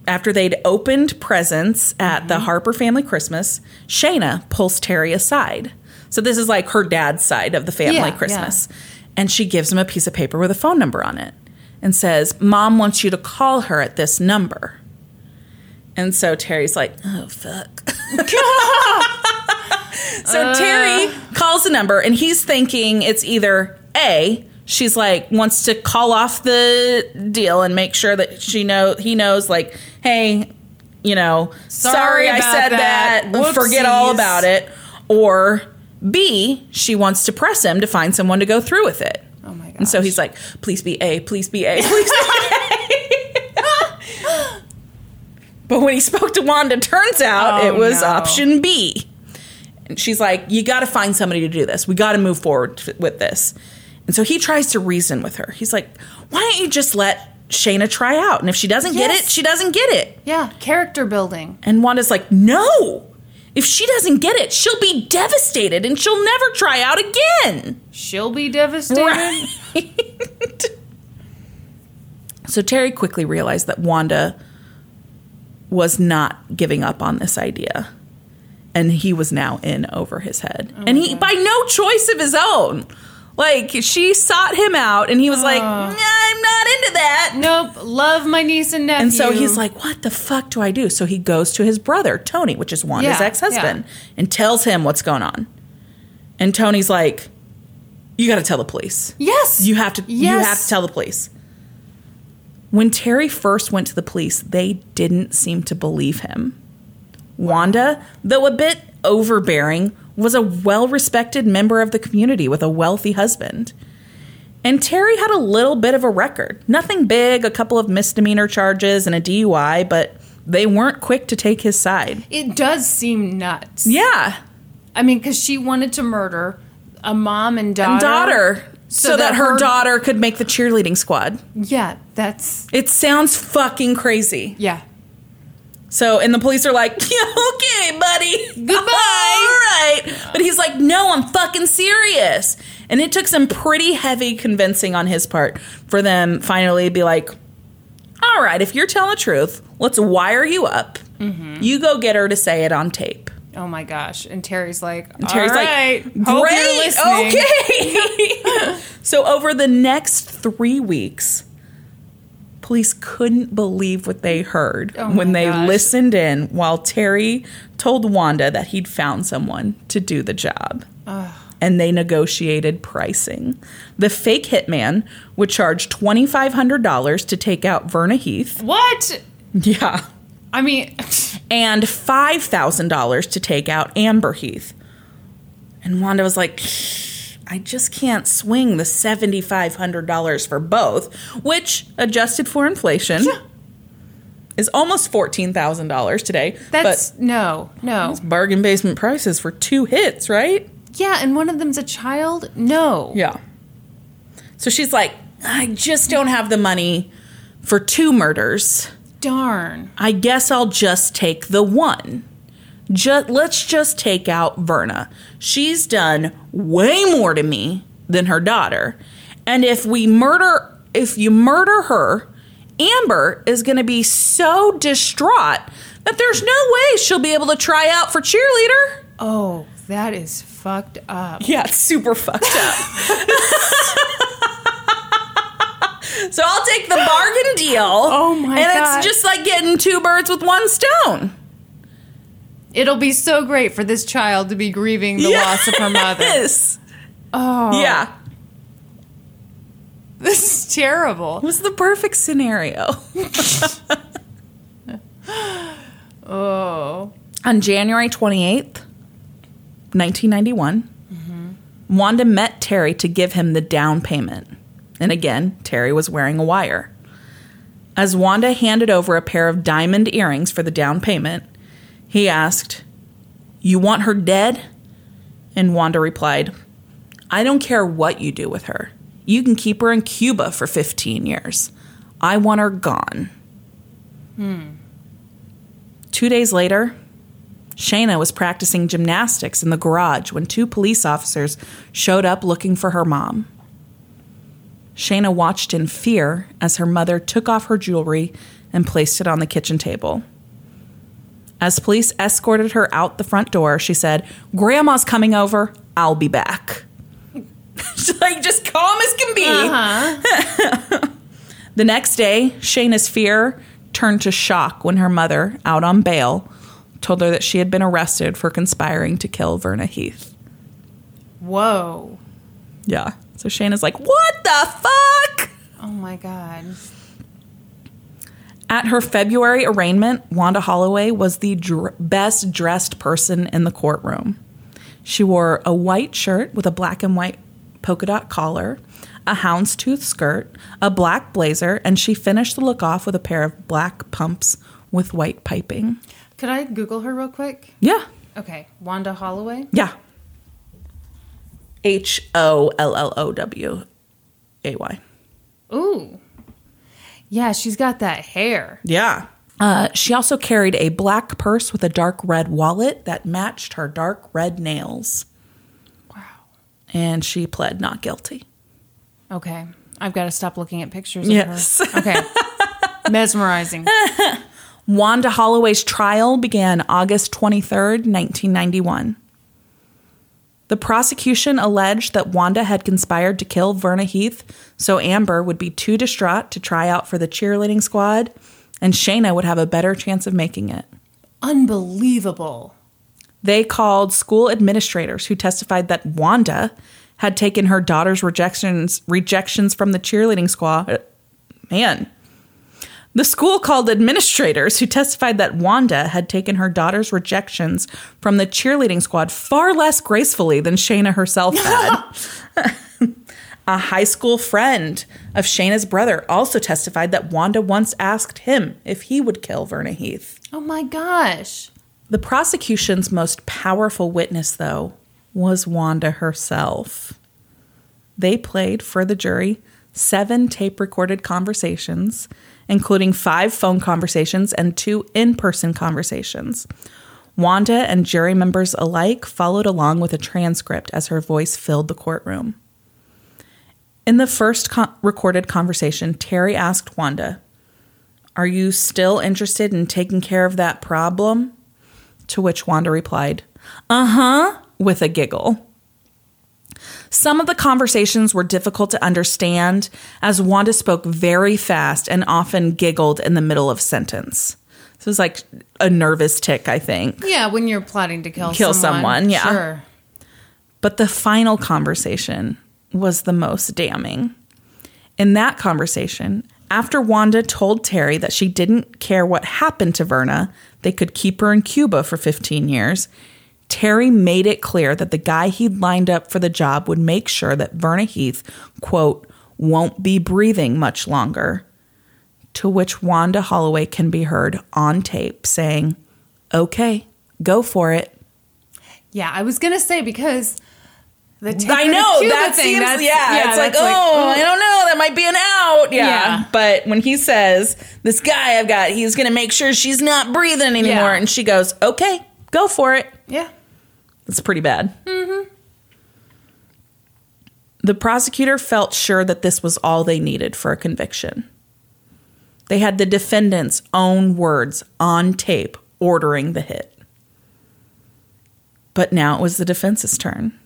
after they'd opened presents at Mm-hmm. the Harper family Christmas, Shayna pulls Terry aside. So this is like her dad's side of the family Yeah, Christmas. And she gives him a piece of paper with a phone number on it and says, Mom wants you to call her at this number. And so Terry's like, oh, fuck. so uh. Terry calls the number and he's thinking it's either A, she's like, wants to call off the deal and make sure that she know he knows, like, hey, you know, sorry, Sorry I said that. that. Forget all about it. Or B, she wants to press him to find someone to go through with it. Oh my god. And so he's like, please be A, please be A, please be A. but when he spoke to Wanda, turns out Oh, it was no. option B. And she's like, you got to find somebody to do this. We got to move forward f- with this. And so he tries to reason with her. He's like, why don't you just let Shayna try out? And if she doesn't get it, she doesn't get it. yeah, character building. And Wanda's like, no. If she doesn't get it, she'll be devastated and she'll never try out again. She'll be devastated. Right. so Terry quickly realized that Wanda was not giving up on this idea. And he was now in over his head. Oh and he, by no choice of his own, like she sought him out and he was like, "Nah, I'm not into that. Nope. Love my niece and nephew. And so he's like, What the fuck do I do? So he goes to his brother, Tony, which is Wanda's Yeah, ex husband, and tells him what's going on. And Tony's like, You got to tell the police. Yes. You have to you Yes. have to tell the police. When Terry first went to the police, they didn't seem to believe him. Wanda, though a bit overbearing, was a well-respected member of the community with a wealthy husband. And Terry had a little bit of a record. Nothing big, a couple of misdemeanor charges and a DUI, but they weren't quick to take his side. It does seem nuts. Yeah. I mean, because she wanted to murder a mom and daughter. And daughter. So, that, her, daughter could make the cheerleading squad. Yeah, that's It sounds fucking crazy. yeah. So, and the police are like, yeah, okay, buddy. Goodbye. All right. But he's like, no, I'm fucking serious. And it took some pretty heavy convincing on his part for them finally to be like, all right, if you're telling the truth, let's wire you up. Mm-hmm. You go get her to say it on tape. Oh my gosh. And Terry's like, And Terry's All right, like, great, listening." okay. so over the next three weeks, police couldn't believe what they heard Oh when they gosh. listened in while Terry told Wanda that he'd found someone to do the job. And they negotiated pricing. The fake hitman would charge $2,500 to take out Verna Heath. What? Yeah. I mean, and $5,000 to take out Amber Heath. And Wanda was like, I just can't swing the $7,500 for both, which, adjusted for inflation, is almost $14,000 today. That's no, no. bargain basement prices for two hits, right? Yeah, and one of them's a child? No. Yeah. So she's like, I just don't have the money for two murders. Darn. I guess I'll just take the one. Just, let's just take out Verna. She's done way more to me than her daughter. And if we murder, if you murder her, Amber is going to be so distraught that there's no way she'll be able to try out for cheerleader. Oh, that is fucked up. Yeah, it's super fucked up. so I'll take the bargain deal. Oh my And God. And it's just like getting two birds with one stone. It'll be so great for this child to be grieving the loss of her mother. Yes. Oh, Yeah. This is terrible. It was the perfect scenario. Oh. On January 28th, 1991, mm-hmm. Wanda met Terry to give him the down payment. And again, Terry was wearing a wire. As Wanda handed over a pair of diamond earrings for the down payment, he asked, You want her dead? And Wanda replied, I don't care what you do with her. You can keep her in Cuba for 15 years. I want her gone. Hmm. Two days later, Shayna was practicing gymnastics in the garage when two police officers showed up looking for her mom. Shayna watched in fear as her mother took off her jewelry and placed it on the kitchen table. As police escorted her out the front door, she said, Grandma's coming over. I'll be back. She's like, just calm as can be. Uh-huh. The next day, Shayna's fear turned to shock when her mother, out on bail, told her that she had been arrested for conspiring to kill Verna Heath. Whoa. Yeah. So Shayna's like, what the fuck? Oh my god. At her February arraignment, Wanda Holloway was the dr- best dressed person in the courtroom. She wore a white shirt with a black and white polka dot collar, a houndstooth skirt, a black blazer, and she finished the look off with a pair of black pumps with white piping. Could I Google her real quick? Yeah. Okay. Wanda Holloway? Yeah. H O L L O W A Y. Ooh. Yeah, she's got that hair. Yeah. Uh, she also carried a black purse with a dark red wallet that matched her dark red nails. Wow. And she pled not guilty. Okay. I've got to stop looking at pictures of Yes. her. Okay. Mesmerizing. Wanda Holloway's trial began August 23rd, 1991. The prosecution alleged that Wanda had conspired to kill Verna Heath so Amber would be too distraught to try out for the cheerleading squad, and Shayna would have a better chance of making it. Unbelievable. They called school administrators who testified that Wanda had taken her daughter's rejections rejections from the cheerleading squad. Man. The school called administrators who testified that Wanda had taken her daughter's rejections from the cheerleading squad far less gracefully than Shayna herself had. A high school friend of Shayna's brother also testified that Wanda once asked him if he would kill Verna Heath. Oh my gosh. The prosecution's most powerful witness, though, was Wanda herself. They played for the jury seven tape recorded conversations, including five phone conversations and two in person conversations. Wanda and jury members alike followed along with a transcript as her voice filled the courtroom. In the first recorded conversation, Terry asked Wanda, Are you still interested in taking care of that problem? To which Wanda replied, Uh huh, with a giggle. Some of the conversations were difficult to understand as Wanda spoke very fast and often giggled in the middle of sentence. This was like a nervous tick, I think. Yeah, when you're plotting to kill, Kill someone, yeah. Sure. But the final conversation was the most damning. In that conversation, after Wanda told Terry that she didn't care what happened to Verna, they could keep her in Cuba for 15 years, Terry made it clear that the guy he'd lined up for the job would make sure that Verna Heath, quote, won't be breathing much longer. To which Wanda Holloway can be heard on tape saying, Okay, go for it. Yeah, I was gonna say because the take I know that thing, seems that's- yeah, It's like that's oh, I oh. don't know. That might be an out. Yeah. Yeah. But when he says this guy I've got, he's gonna make sure she's not breathing anymore, Yeah. and she goes, okay, go for it. yeah. It's pretty bad. Mm-hmm. The prosecutor felt sure that this was all they needed for a conviction. They had the defendant's own words on tape ordering the hit. But now it was the defense's turn.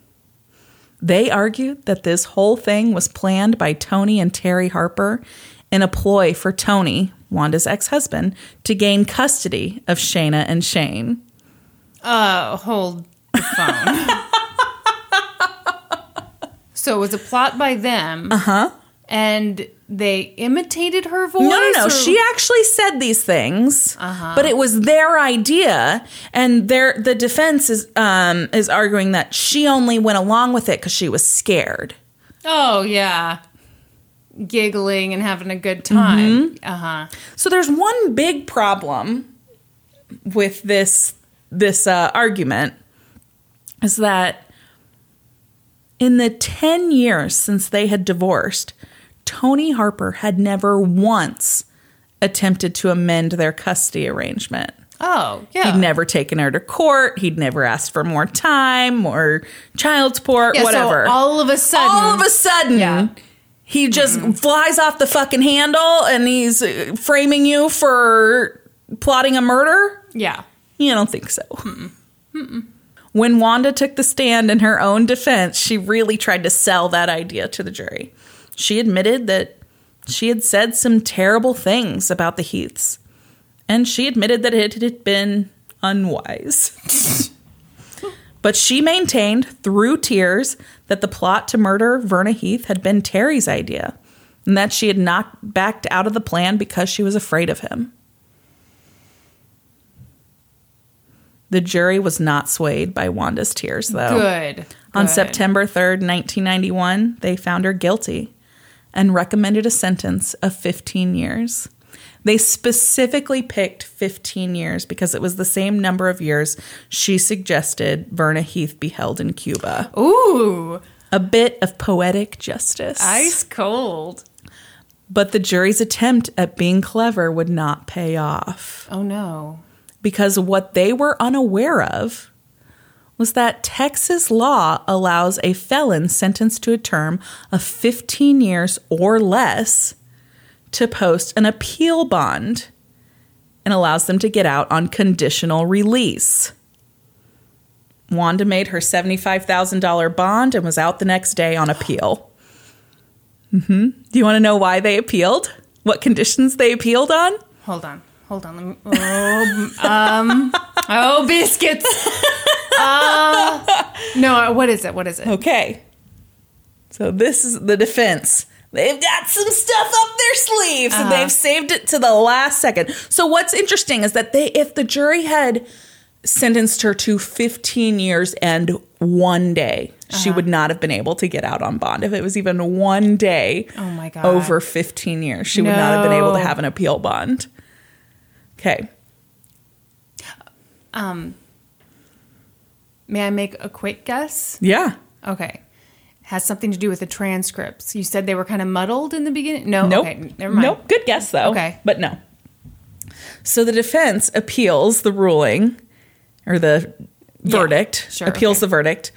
They argued that this whole thing was planned by Tony and Terry Harper in a ploy for Tony, Wanda's ex husband, to gain custody of Shayna and Shane. Uh, hold the phone. so it was a plot by them. Uh huh. And they imitated her voice. Uh-huh. No, no, no. or- She actually said these things, but it was their idea, and their the defense is um is arguing that she only went along with it because she was scared. Oh yeah, giggling and having a good time. Mm-hmm. Uh huh. So there's one big problem with this this uh, argument is that in the 10 years since they had divorced, Tony Harper had never once attempted to amend their custody arrangement. Oh yeah. He'd never taken her to court. He'd never asked for more time, or child support, Yeah, so whatever. all of a sudden, All of a sudden, Yeah. he just flies off the fucking handle and he's uh, framing you for plotting a murder. yeah. You don't think so. When Wanda took the stand in her own defense, she really tried to sell that idea to the jury. She admitted that she had said some terrible things about the Heaths, and she admitted that it had been unwise. but she maintained through tears that the plot to murder Verna Heath had been Terry's idea, and that she had not backed out of the plan because she was afraid of him. The jury was not swayed by Wanda's tears, though. Good. On Good. September 3rd, 1991, they found her guilty and recommended a sentence of 15 years. They specifically picked 15 years because it was the same number of years she suggested Verna Heath be held in Cuba. Ooh, A bit of poetic justice. ice cold. But the jury's attempt at being clever would not pay off. Oh no. Because what they were unaware of was that Texas law allows a felon sentenced to a term of 15 years or less to post an appeal bond and allows them to get out on conditional release. Wanda made her $75,000 bond and was out the next day on appeal. hmm Do you want to know why they appealed? What conditions they appealed on? Hold on. Hold on. Let me, oh, um, oh, biscuits. Uh, no, what is it? What is it? Okay. So this is the defense. They've got some stuff up their sleeves and they've saved it to the last second. So what's interesting is that they if the jury had sentenced her to 15 years and one day, she would not have been able to get out on bond. If it was even one day Oh my God. over 15 years, she would not have been able to have an appeal bond. Okay. Um, may I make a quick guess? Yeah. Okay. Has something to do with the transcripts. You said they were kind of muddled in the beginning. No. Nope. Okay. Never mind. Nope. Good guess though. Okay. But no. So the defense appeals the ruling or the Yeah, verdict, sure, appeals okay. the verdict,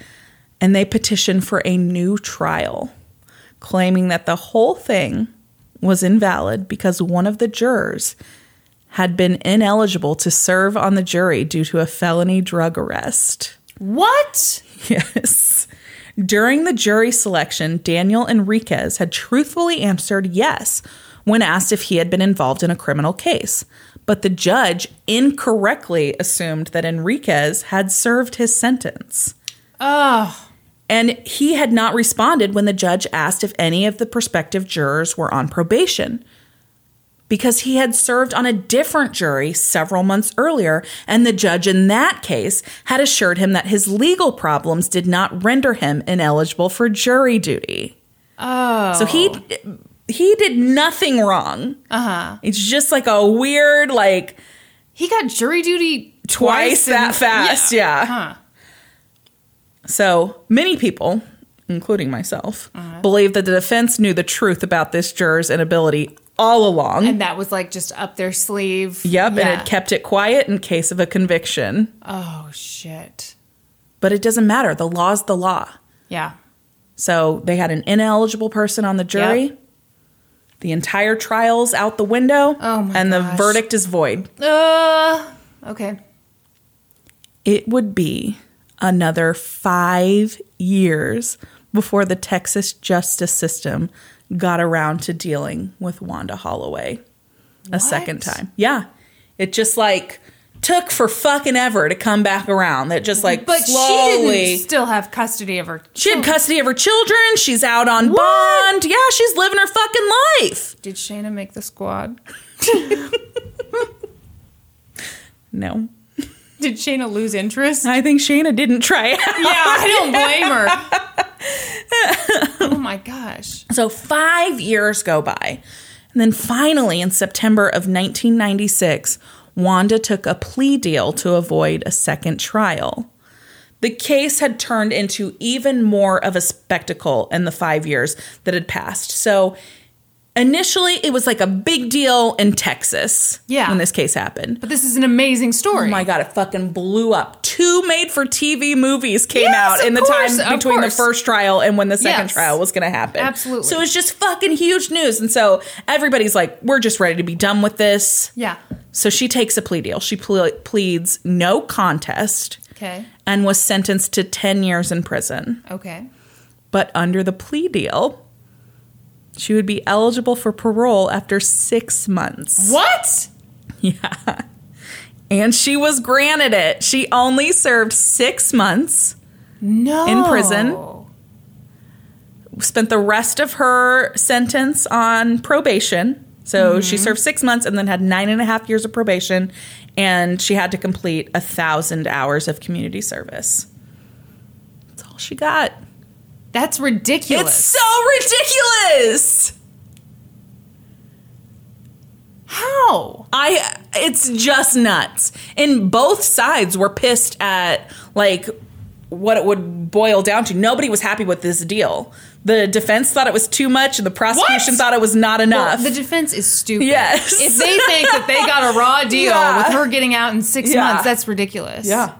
and they petition for a new trial, claiming that the whole thing was invalid because one of the jurors had been ineligible to serve on the jury due to a felony drug arrest. What? Yes. During the jury selection, Daniel Enriquez had truthfully answered yes when asked if he had been involved in a criminal case. But the judge incorrectly assumed that Enriquez had served his sentence. Oh, And he had not responded when the judge asked if any of the prospective jurors were on probation. Because he had served on a different jury several months earlier, and the judge in that case had assured him that his legal problems did not render him ineligible for jury duty. Oh. So he he did nothing wrong. Uh huh. It's just like a weird like He got jury duty twice, twice that fast, yeah. Huh. So many people, including myself, believe that the defense knew the truth about this juror's inability all along. And that was like just up their sleeve. Yep, Yeah. and it kept it quiet in case of a conviction. Oh shit. But it doesn't matter. The law's the law. Yeah. So they had an ineligible person on the jury. Yep. The entire trial's out the window. Oh my And the verdict is void. Uh. Okay. It would be another five years before the Texas justice system got around to dealing with Wanda Holloway a second time. Yeah. It just like took for fucking ever to come back around. That just like But slowly. she didn't still have custody of her. She had custody of her children. She's out on What? bond. Yeah, she's living her fucking life. Did Shayna make the squad? No. Did Shayna lose interest? I think Shayna didn't try it. yeah, I don't blame her. oh my gosh. So five years go by. And then finally, in September of 1996, Wanda took a plea deal to avoid a second trial. The case had turned into even more of a spectacle in the five years that had passed. So initially, it was like a big deal in Texas Yeah. when this case happened. But this is an amazing story. Oh my god, it fucking blew up. Two made for TV movies came Yes, out in the course, time between the first trial and when the second Yes. trial was going to happen. Absolutely. So it was just fucking huge news. And so everybody's like, we're just ready to be done with this. Yeah. So she takes a plea deal. She ple- pleads no contest Okay. and was sentenced to 10 years in prison. Okay. But under the plea deal, she would be eligible for parole after six months. What? Yeah. And she was granted it. She only served six months, No. In prison? spent the rest of her sentence on probation. So she mm-hmm. served six months and then had nine and a half years of probation. And she had to complete a thousand hours of community service. That's all she got. That's ridiculous. It's so ridiculous. How? I it's just nuts. And both sides were pissed at like what it would boil down to. Nobody was happy with this deal. The defense thought it was too much and the prosecution What? thought it was not Well, enough. the defense is stupid. Yes. If they think that they got a raw deal Yeah. with her getting out in six Yeah. months, that's ridiculous. yeah.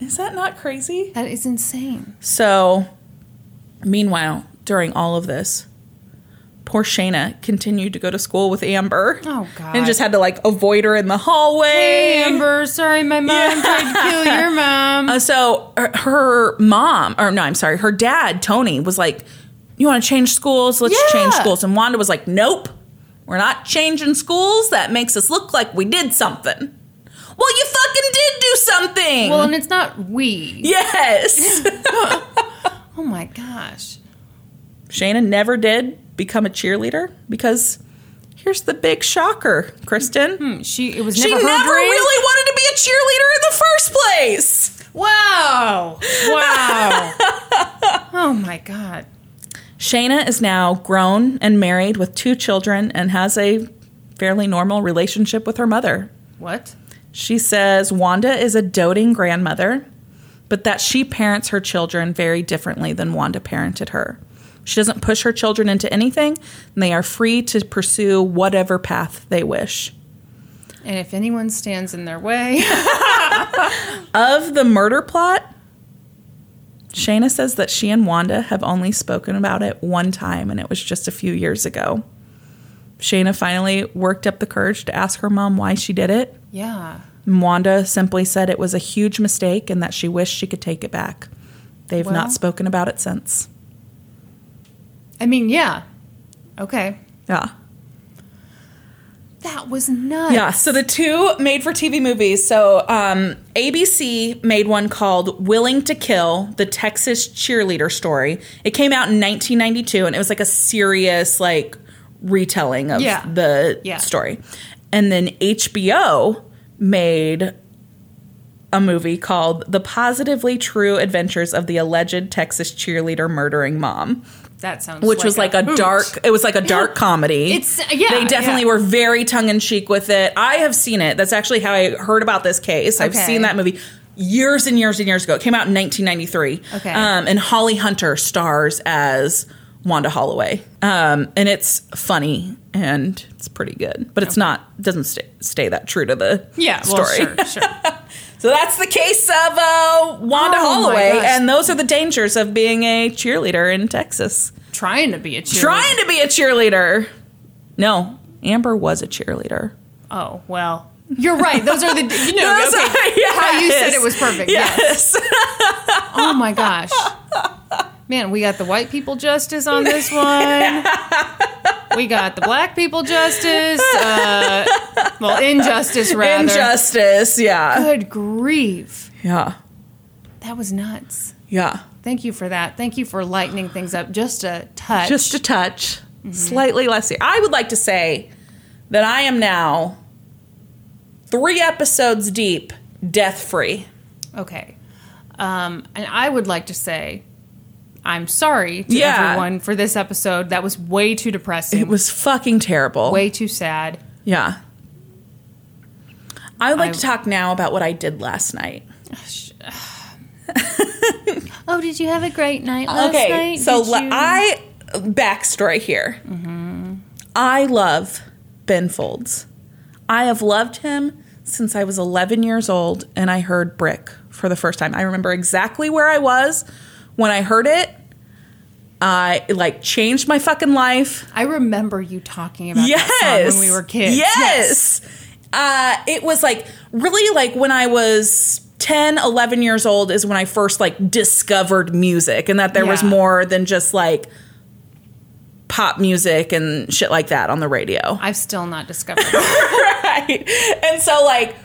Is that not crazy? That is insane. So, meanwhile, during all of this, poor Shayna continued to go to school with Amber. Oh, God. And just had to like avoid her in the hallway. Hey, Amber, sorry my mom tried to kill your mom. Uh, so her, her mom, or no, I'm sorry, her dad, Tony, was like, You want to change schools? Let's Yeah. change schools. And Wanda was like, Nope, we're not changing schools. That makes us look like we did something. Well, you fucking did do something. well, and it's not we. yes. Oh my gosh. Shayna never did become a cheerleader because here's the big shocker, Kristen. Hmm, She it was She never never, really wanted to be a cheerleader in the first place. Wow. Wow. oh my god. Shayna is now grown and married with two children and has a fairly normal relationship with her mother. What? She says Wanda is a doting grandmother, but that she parents her children very differently than Wanda parented her. She doesn't push her children into anything, and they are free to pursue whatever path they wish. And if anyone stands in their way, Of the murder plot, Shayna says that she and Wanda have only spoken about it one time, and it was just a few years ago. Shayna finally worked up the courage to ask her mom why she did it. yeah. And Wanda simply said it was a huge mistake and that she wished she could take it back. They've Well- not spoken about it since. I mean, yeah. Okay. Yeah. That was nuts. Yeah, so the two made for TV movies. So um, ABC made one called Willing to Kill, the Texas cheerleader story. It came out in 1992 and it was like a serious, like, retelling of Yeah. the Yeah. story. And then HBO made a movie called The Positively True Adventures of the Alleged Texas Cheerleader Murdering Mom, That sounds which was like a, hoot. dark it was like a dark comedy. It's- yeah, They definitely yeah. were very tongue in cheek with it. I have seen it. That's actually how I heard about this case. I've Okay. seen that movie years and years and years ago. It came out in 1993. Okay. Um, and Holly Hunter stars as Wanda Holloway. Um, and it's funny and it's pretty good, but it's not doesn't stay, stay that true to the Yeah, story. well, sure, sure. So that's the case of uh, Wanda Oh, Holloway, and those are the dangers of being a cheerleader in Texas. Trying to be a cheerleader. Trying to be a cheerleader. No, Amber was a cheerleader. Oh well, you're right. Those are the you know okay, are- how you said it was perfect. Yes. Yes. Oh my gosh. Man, we got the white people justice on this one. We got the black people justice. Uh, well, injustice rather. Injustice. Yeah. Good grief. Yeah. That was nuts. Yeah. Thank you for that. Thank you for lightening things up just a touch. Just a touch. Slightly less. I would like to say that I am now three episodes deep, death free. Okay. Um, and I would like to say, I'm sorry to Yeah. everyone for this episode. That was way too depressing. It was fucking terrible. way too sad. Yeah. I would like I- to talk now about what I did last night. Oh, did you have a great night last okay, night? so you- I backstory here. Mm-hmm. I love Ben Folds. I have loved him since I was 11 years old, and I heard "Brick" for the first time. I remember exactly where I was when I heard it. I it, like changed my fucking life. I remember you talking about that yes song when we were kids. yes, Uh, it was like really like when i was 10 11 years old is when i first like discovered music and that there was more than just like pop music and shit like that on the radio I've still not discovered. it. right and so like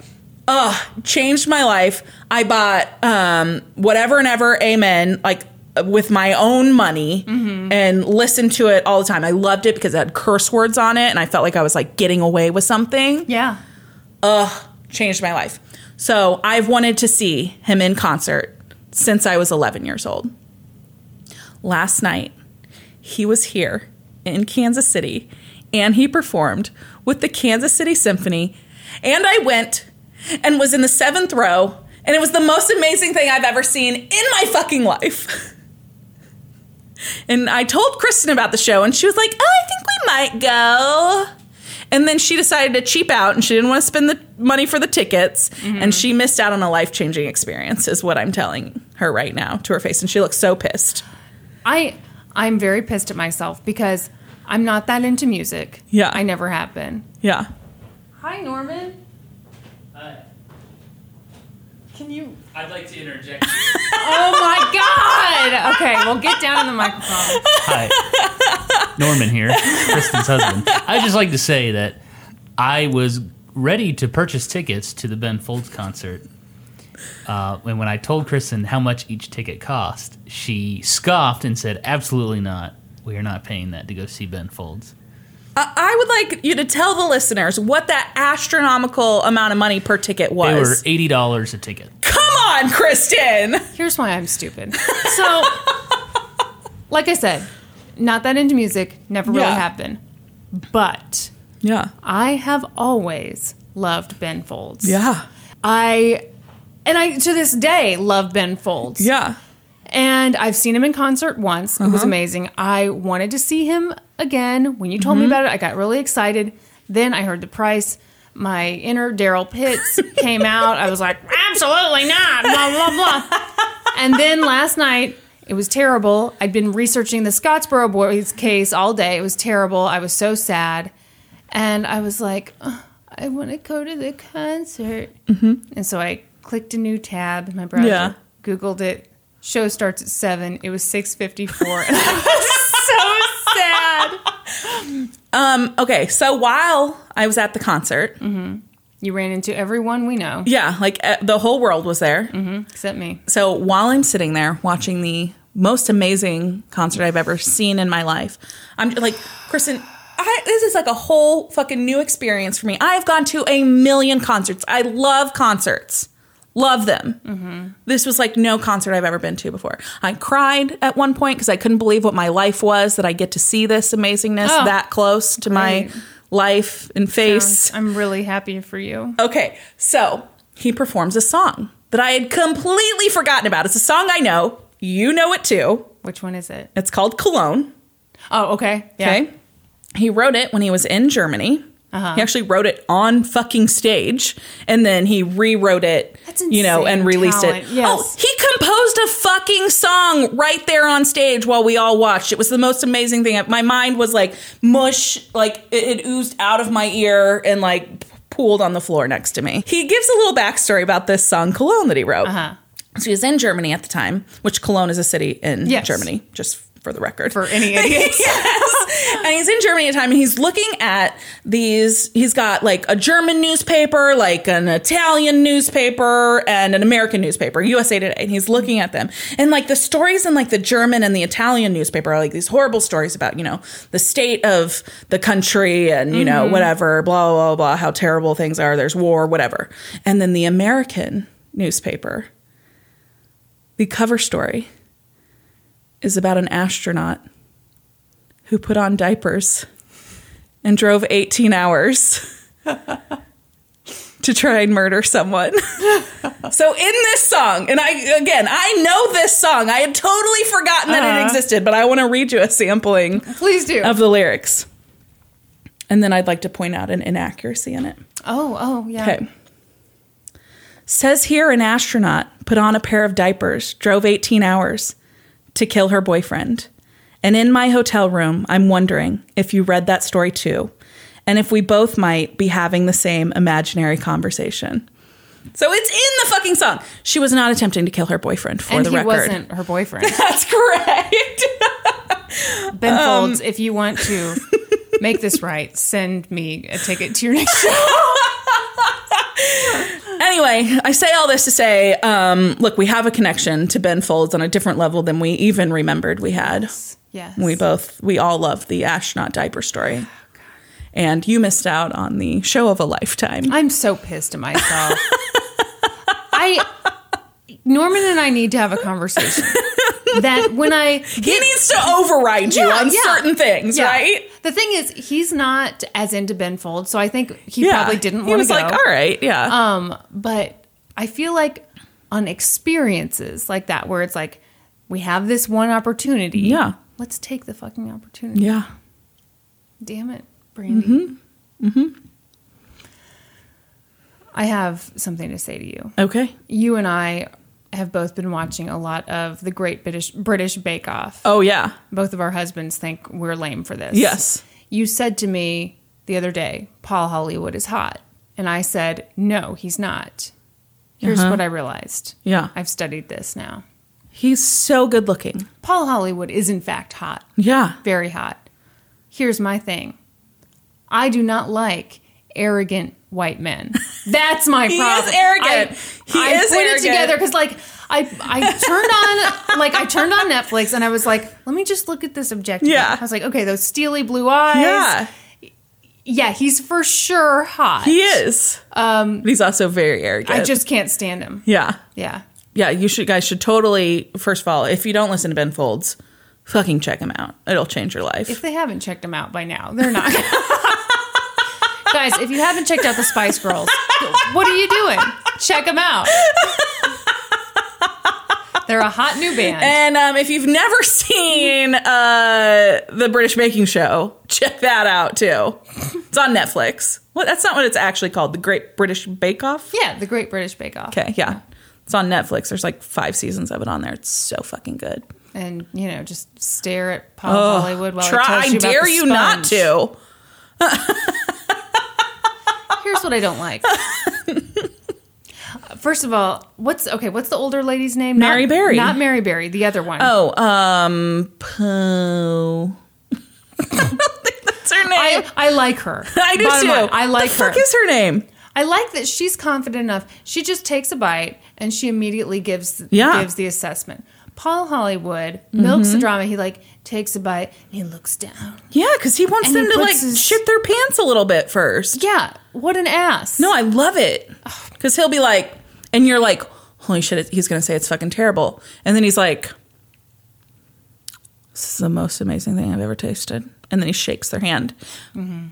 uh changed my life i bought um whatever and ever amen like with my own money and listened to it all the time i loved it because it had curse words on it and i felt like i was like getting away with something yeah. changed my life. So I've wanted to see him in concert since I was 11 years old. Last night, he was here in Kansas City and he performed with the Kansas City Symphony. And I went and was in the seventh row, and it was the most amazing thing I've ever seen in my fucking life. And I told Kristen about the show, and she was like, Oh, I think we might go. And then she decided to cheap out and she didn't want to spend the money for the tickets. And mm-hmm. she missed out on a life changing experience, is what I'm telling her right now to her face. And she looks so pissed. I I'm very pissed at myself because I'm not that into music. Yeah. I never have been. Yeah. Hi Norman. Hi. Can you I'd like to interject. Oh my god. Okay, well get down in the microphone. Hi. Norman here, Kristen's husband. I'd just like to say that I was ready to purchase tickets to the Ben Folds concert. Uh, and when I told Kristen how much each ticket cost, she scoffed and said, Absolutely not. We are not paying that to go see Ben Folds. I I would like you to tell the listeners what that astronomical amount of money per ticket was. They were $80 a ticket. Come on, Kristen. Here's why I'm stupid. So like I said, not that into music, never really Yeah. have been. But Yeah. I have always loved Ben Folds. Yeah. I and I to this day love Ben Folds. Yeah. And I've seen him in concert once. It was uh-huh. amazing. I wanted to see him again. When you told me mm-hmm. about it, I got really excited. Then I heard the price. My inner Daryl Pitts came out. I was like, absolutely not, blah, blah, blah. And then last night, it was terrible. I'd been researching the Scottsboro Boys case all day. It was terrible. I was so sad. And I was like, "Ugh, I want to go to the concert. Mm-hmm. And so I clicked a new tab in my browser, Yeah. Googled it. Show starts at seven. It was six fifty four, and I was so sad. Um, okay, so while I was at the concert, You ran into everyone we know, yeah, like uh, the whole world was there. except me. So while I'm sitting there watching the most amazing concert I've ever seen in my life, I'm like, Kristen, I, this is like a whole fucking new experience for me. I've gone to a million concerts. I love concerts. Love them. This was like no concert I've ever been to before. I cried at one point because I couldn't believe what my life was that I get to see this amazingness Oh, that close to my life and face. I'm really happy for you. Okay, so he performs a song that I had completely forgotten about. It's a song I know. You know it too. Which one is it? It's called Cologne. Oh, okay. Yeah. Okay. He wrote it when he was in Germany. Uh-huh. He actually wrote it on fucking stage and then he rewrote it, you know, and released talent, it. yes. Oh, he composed a fucking song right there on stage while we all watched. It was the most amazing thing. My mind was like mush, like it, it oozed out of my ear and like pooled on the floor next to me. He gives a little backstory about this song Cologne that he wrote. Uh-huh. So he was in Germany at the time, which Cologne is a city in Yes. Germany, just for the record For any idiots. yes. And he's in Germany at the time and he's looking at these he's got like a German newspaper, like an Italian newspaper and an American newspaper, USA Today. And he's looking at them. And like the stories in like the German and the Italian newspaper are like these horrible stories about, you know, the state of the country and, you know, mm-hmm. whatever, blah, blah, blah, how terrible things are. There's war, whatever. And then the American newspaper, the cover story is about an astronaut who put on diapers and drove 18 hours to try and murder someone. so in this song, and I again, I know this song. I had totally forgotten that it Uh-huh. existed, but I want to read you a sampling Please do. of the lyrics. And then I'd like to point out an inaccuracy in it. oh, oh, yeah. Okay. Says here an astronaut put on a pair of diapers, drove 18 hours to kill her boyfriend. And in my hotel room, I'm wondering if you read that story too, and if we both might be having the same imaginary conversation. So it's in the fucking song. She was not attempting to kill her boyfriend for And the he record. wasn't her boyfriend. That's correct. Ben Um, Folds, if you want to make this right, send me a ticket to your next show. Anyway, I say all this to say, um, look, we have a connection to Ben Folds on a different level than we even remembered we had. Yes. We both, we all love the astronaut diaper story. And you missed out on the show of a lifetime. I'm so pissed at myself. I Norman and I need to have a conversation. That when I He needs to override you Yeah, on yeah. certain things, Yeah. right? The thing is, he's not as into Ben Folds, so I think he probably didn't He was go. like, all right, yeah. Um, but I feel like on experiences like that, where it's like we have this one opportunity, Yeah. let's take the fucking opportunity. yeah. Damn it, Brandy. Mm-hmm. I have something to say to you. Okay. You and I have both been watching a lot of the Great British British Bake Off. Oh, yeah. Both of our husbands think we're lame for this. Yes. You said to me the other day, Paul Hollywood is hot. And I said, no, he's not. Here's Uh-huh. what I realized. Yeah. I've studied this now. He's so good looking. Paul Hollywood is, in fact, hot. Yeah. Very hot. Here's my thing I do not like arrogant white men. That's my problem. He is arrogant. I, He I is put arrogant. it together because, like, I I turned on like I turned on Netflix and I was like, let me just look at this objectively. Yeah. I was like, okay, those steely blue eyes. Yeah. Yeah, he's for sure hot. He is. Um, he's also very arrogant. I just can't stand him. yeah. Yeah. Yeah. You should, guys should totally, first of all, if you don't listen to Ben Folds, fucking check him out. It'll change your life. If they haven't checked him out by now, they're not. Guys, if you haven't checked out the Spice Girls, what are you doing? Check them out. They're a hot new band. And um, if you've never seen uh, the British Baking Show, check that out too. It's on Netflix. What? That's not what it's actually called. The Great British Bake Off. yeah, the Great British Bake Off. Okay, yeah, it's on Netflix. There's like five seasons of it on there. It's so fucking good. And, you know, just stare at Paul Ugh, Hollywood while try. he tells I you about dare you not to. Here's what I don't like. First of all, what's okay? What's the older lady's name? Mary not, Berry. Not Mary Berry. The other one. Oh, um, Pooh. That's her name. I, I like her. I do Bottom too. line, I like the her. fuck is her name? I like that she's confident enough. She just takes a bite and she immediately gives Yeah. gives the assessment. Paul Hollywood milks Mm-hmm. the drama. He like takes a bite and he looks down. Yeah, because he wants And them he to like his- shit their pants a little bit first. Yeah, what an ass. No, I love it. Because he'll be like, and you're like, holy shit, he's going to say it's fucking terrible. And then he's like, this is the most amazing thing I've ever tasted. And then he shakes their hand. And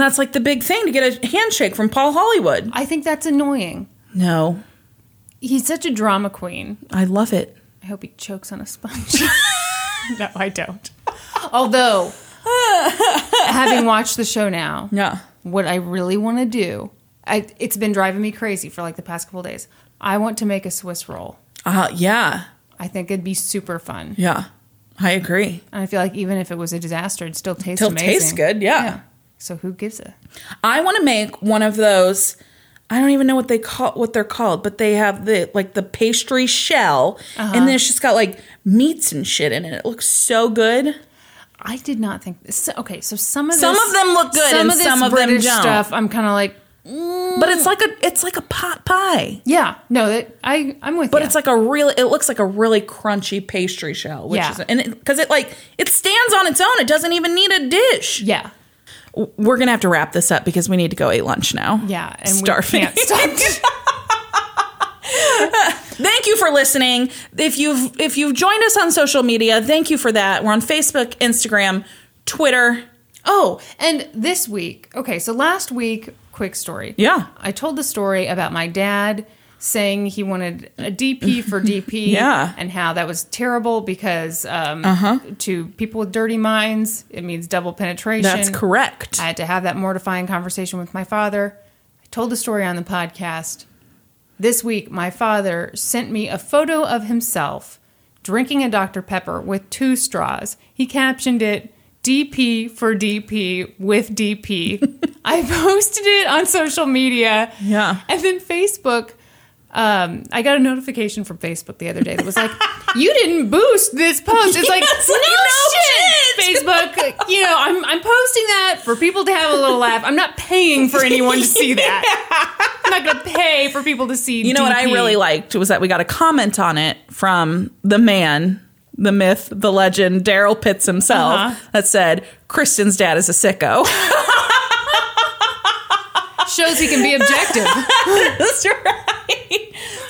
that's like the big thing to get a handshake from Paul Hollywood. I think that's annoying. No, He's such a drama queen. I love it. I hope he chokes on a sponge. no, I don't. Although, having watched the show now, Yeah. what I really want to do, I, it's been driving me crazy for like the past couple days. I want to make a Swiss roll. Uh, yeah. I think it'd be super fun. Yeah. I agree. And I feel like even if it was a disaster, it'd still taste Still amazing. tastes good, yeah. So who gives a? I want to make one of those. I don't even know what they call what they're called, but they have the like the pastry shell, and uh-huh. then it's just got like meats and shit in it. It looks so good. I did not think this. Okay, so some of Some this- of them look good Some and of this some of them British don't. stuff. I'm kind of like, mm. But it's like a it's like a pot pie. yeah, no, that I I'm with you. But you. it's like a really it looks like a really crunchy pastry shell, which Yeah. is and because it, like it stands on its own. It doesn't even need a dish. yeah, We're gonna have to wrap this up because we need to go eat lunch now. yeah, and Starving. we can't stop. Thank you for listening. If you've if you've joined us on social media, thank you for that. We're on Facebook, Instagram, Twitter. oh, and this week, okay, so last week, quick story. Yeah. I told the story about my dad saying he wanted a DP for DP. Yeah. And how that was terrible because um, to people with dirty minds, it means double penetration. That's correct. I had to have that mortifying conversation with my father. I told the story on the podcast. This week, my father sent me a photo of himself drinking a Dr. Pepper with two straws. He captioned it DP for DP with DP. I posted it on social media. Yeah. And then Facebook, um, I got a notification from Facebook the other day that was like, "You didn't boost this post." It's like, Yes, no, no shit, Facebook. You know, I'm I'm posting that for people to have a little laugh. I'm not paying for anyone to see that. I'm not going to pay for people to see. You know what I really liked was that we got a comment on it from the man, the myth, the legend, Daryl Pitts himself, Uh-huh. that said, Kristen's dad is a sicko. shows he can be objective. That's right.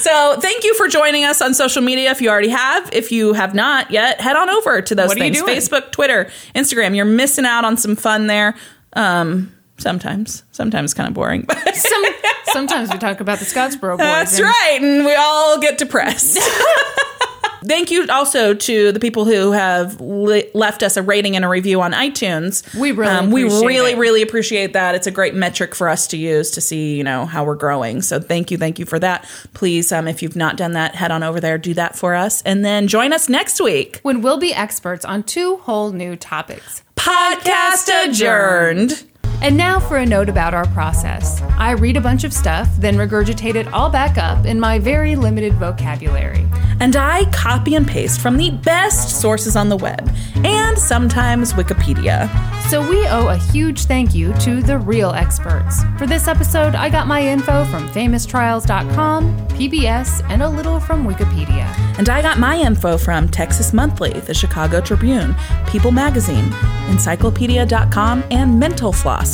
So thank you for joining us on social media. If you already have, if you have not yet, head on over to those What are you things? Facebook, Twitter, Instagram. You're missing out on some fun there. Um, sometimes, sometimes kind of boring, but Some, sometimes we talk about the Scottsboro boys. that's and- right, and we all get depressed. Thank you also to the people who have li- left us a rating and a review on iTunes. Um, We really we really, it. really appreciate that. It's a great metric for us to use to see, you know, how we're growing. So thank you, thank you for that. Please, um, if you've not done that, head on over there, do that for us, and then join us next week. When we'll be experts on two whole new topics. Podcast adjourned. And now for a note about our process. I read a bunch of stuff, then regurgitate it all back up in my very limited vocabulary. And I copy and paste from the best sources on the web, and sometimes Wikipedia. So we owe a huge thank you to the real experts. For this episode, I got my info from famoustrials.com, PBS, and a little from Wikipedia. And I got my info from Texas Monthly, the Chicago Tribune, People Magazine, Encyclopedia.com, and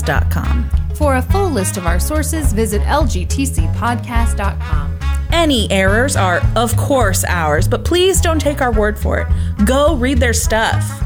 MentalFloss.com. For a full list of our sources, visit lgtcpodcast.com. Any errors are, of course, ours, but please don't take our word for it. Go read their stuff.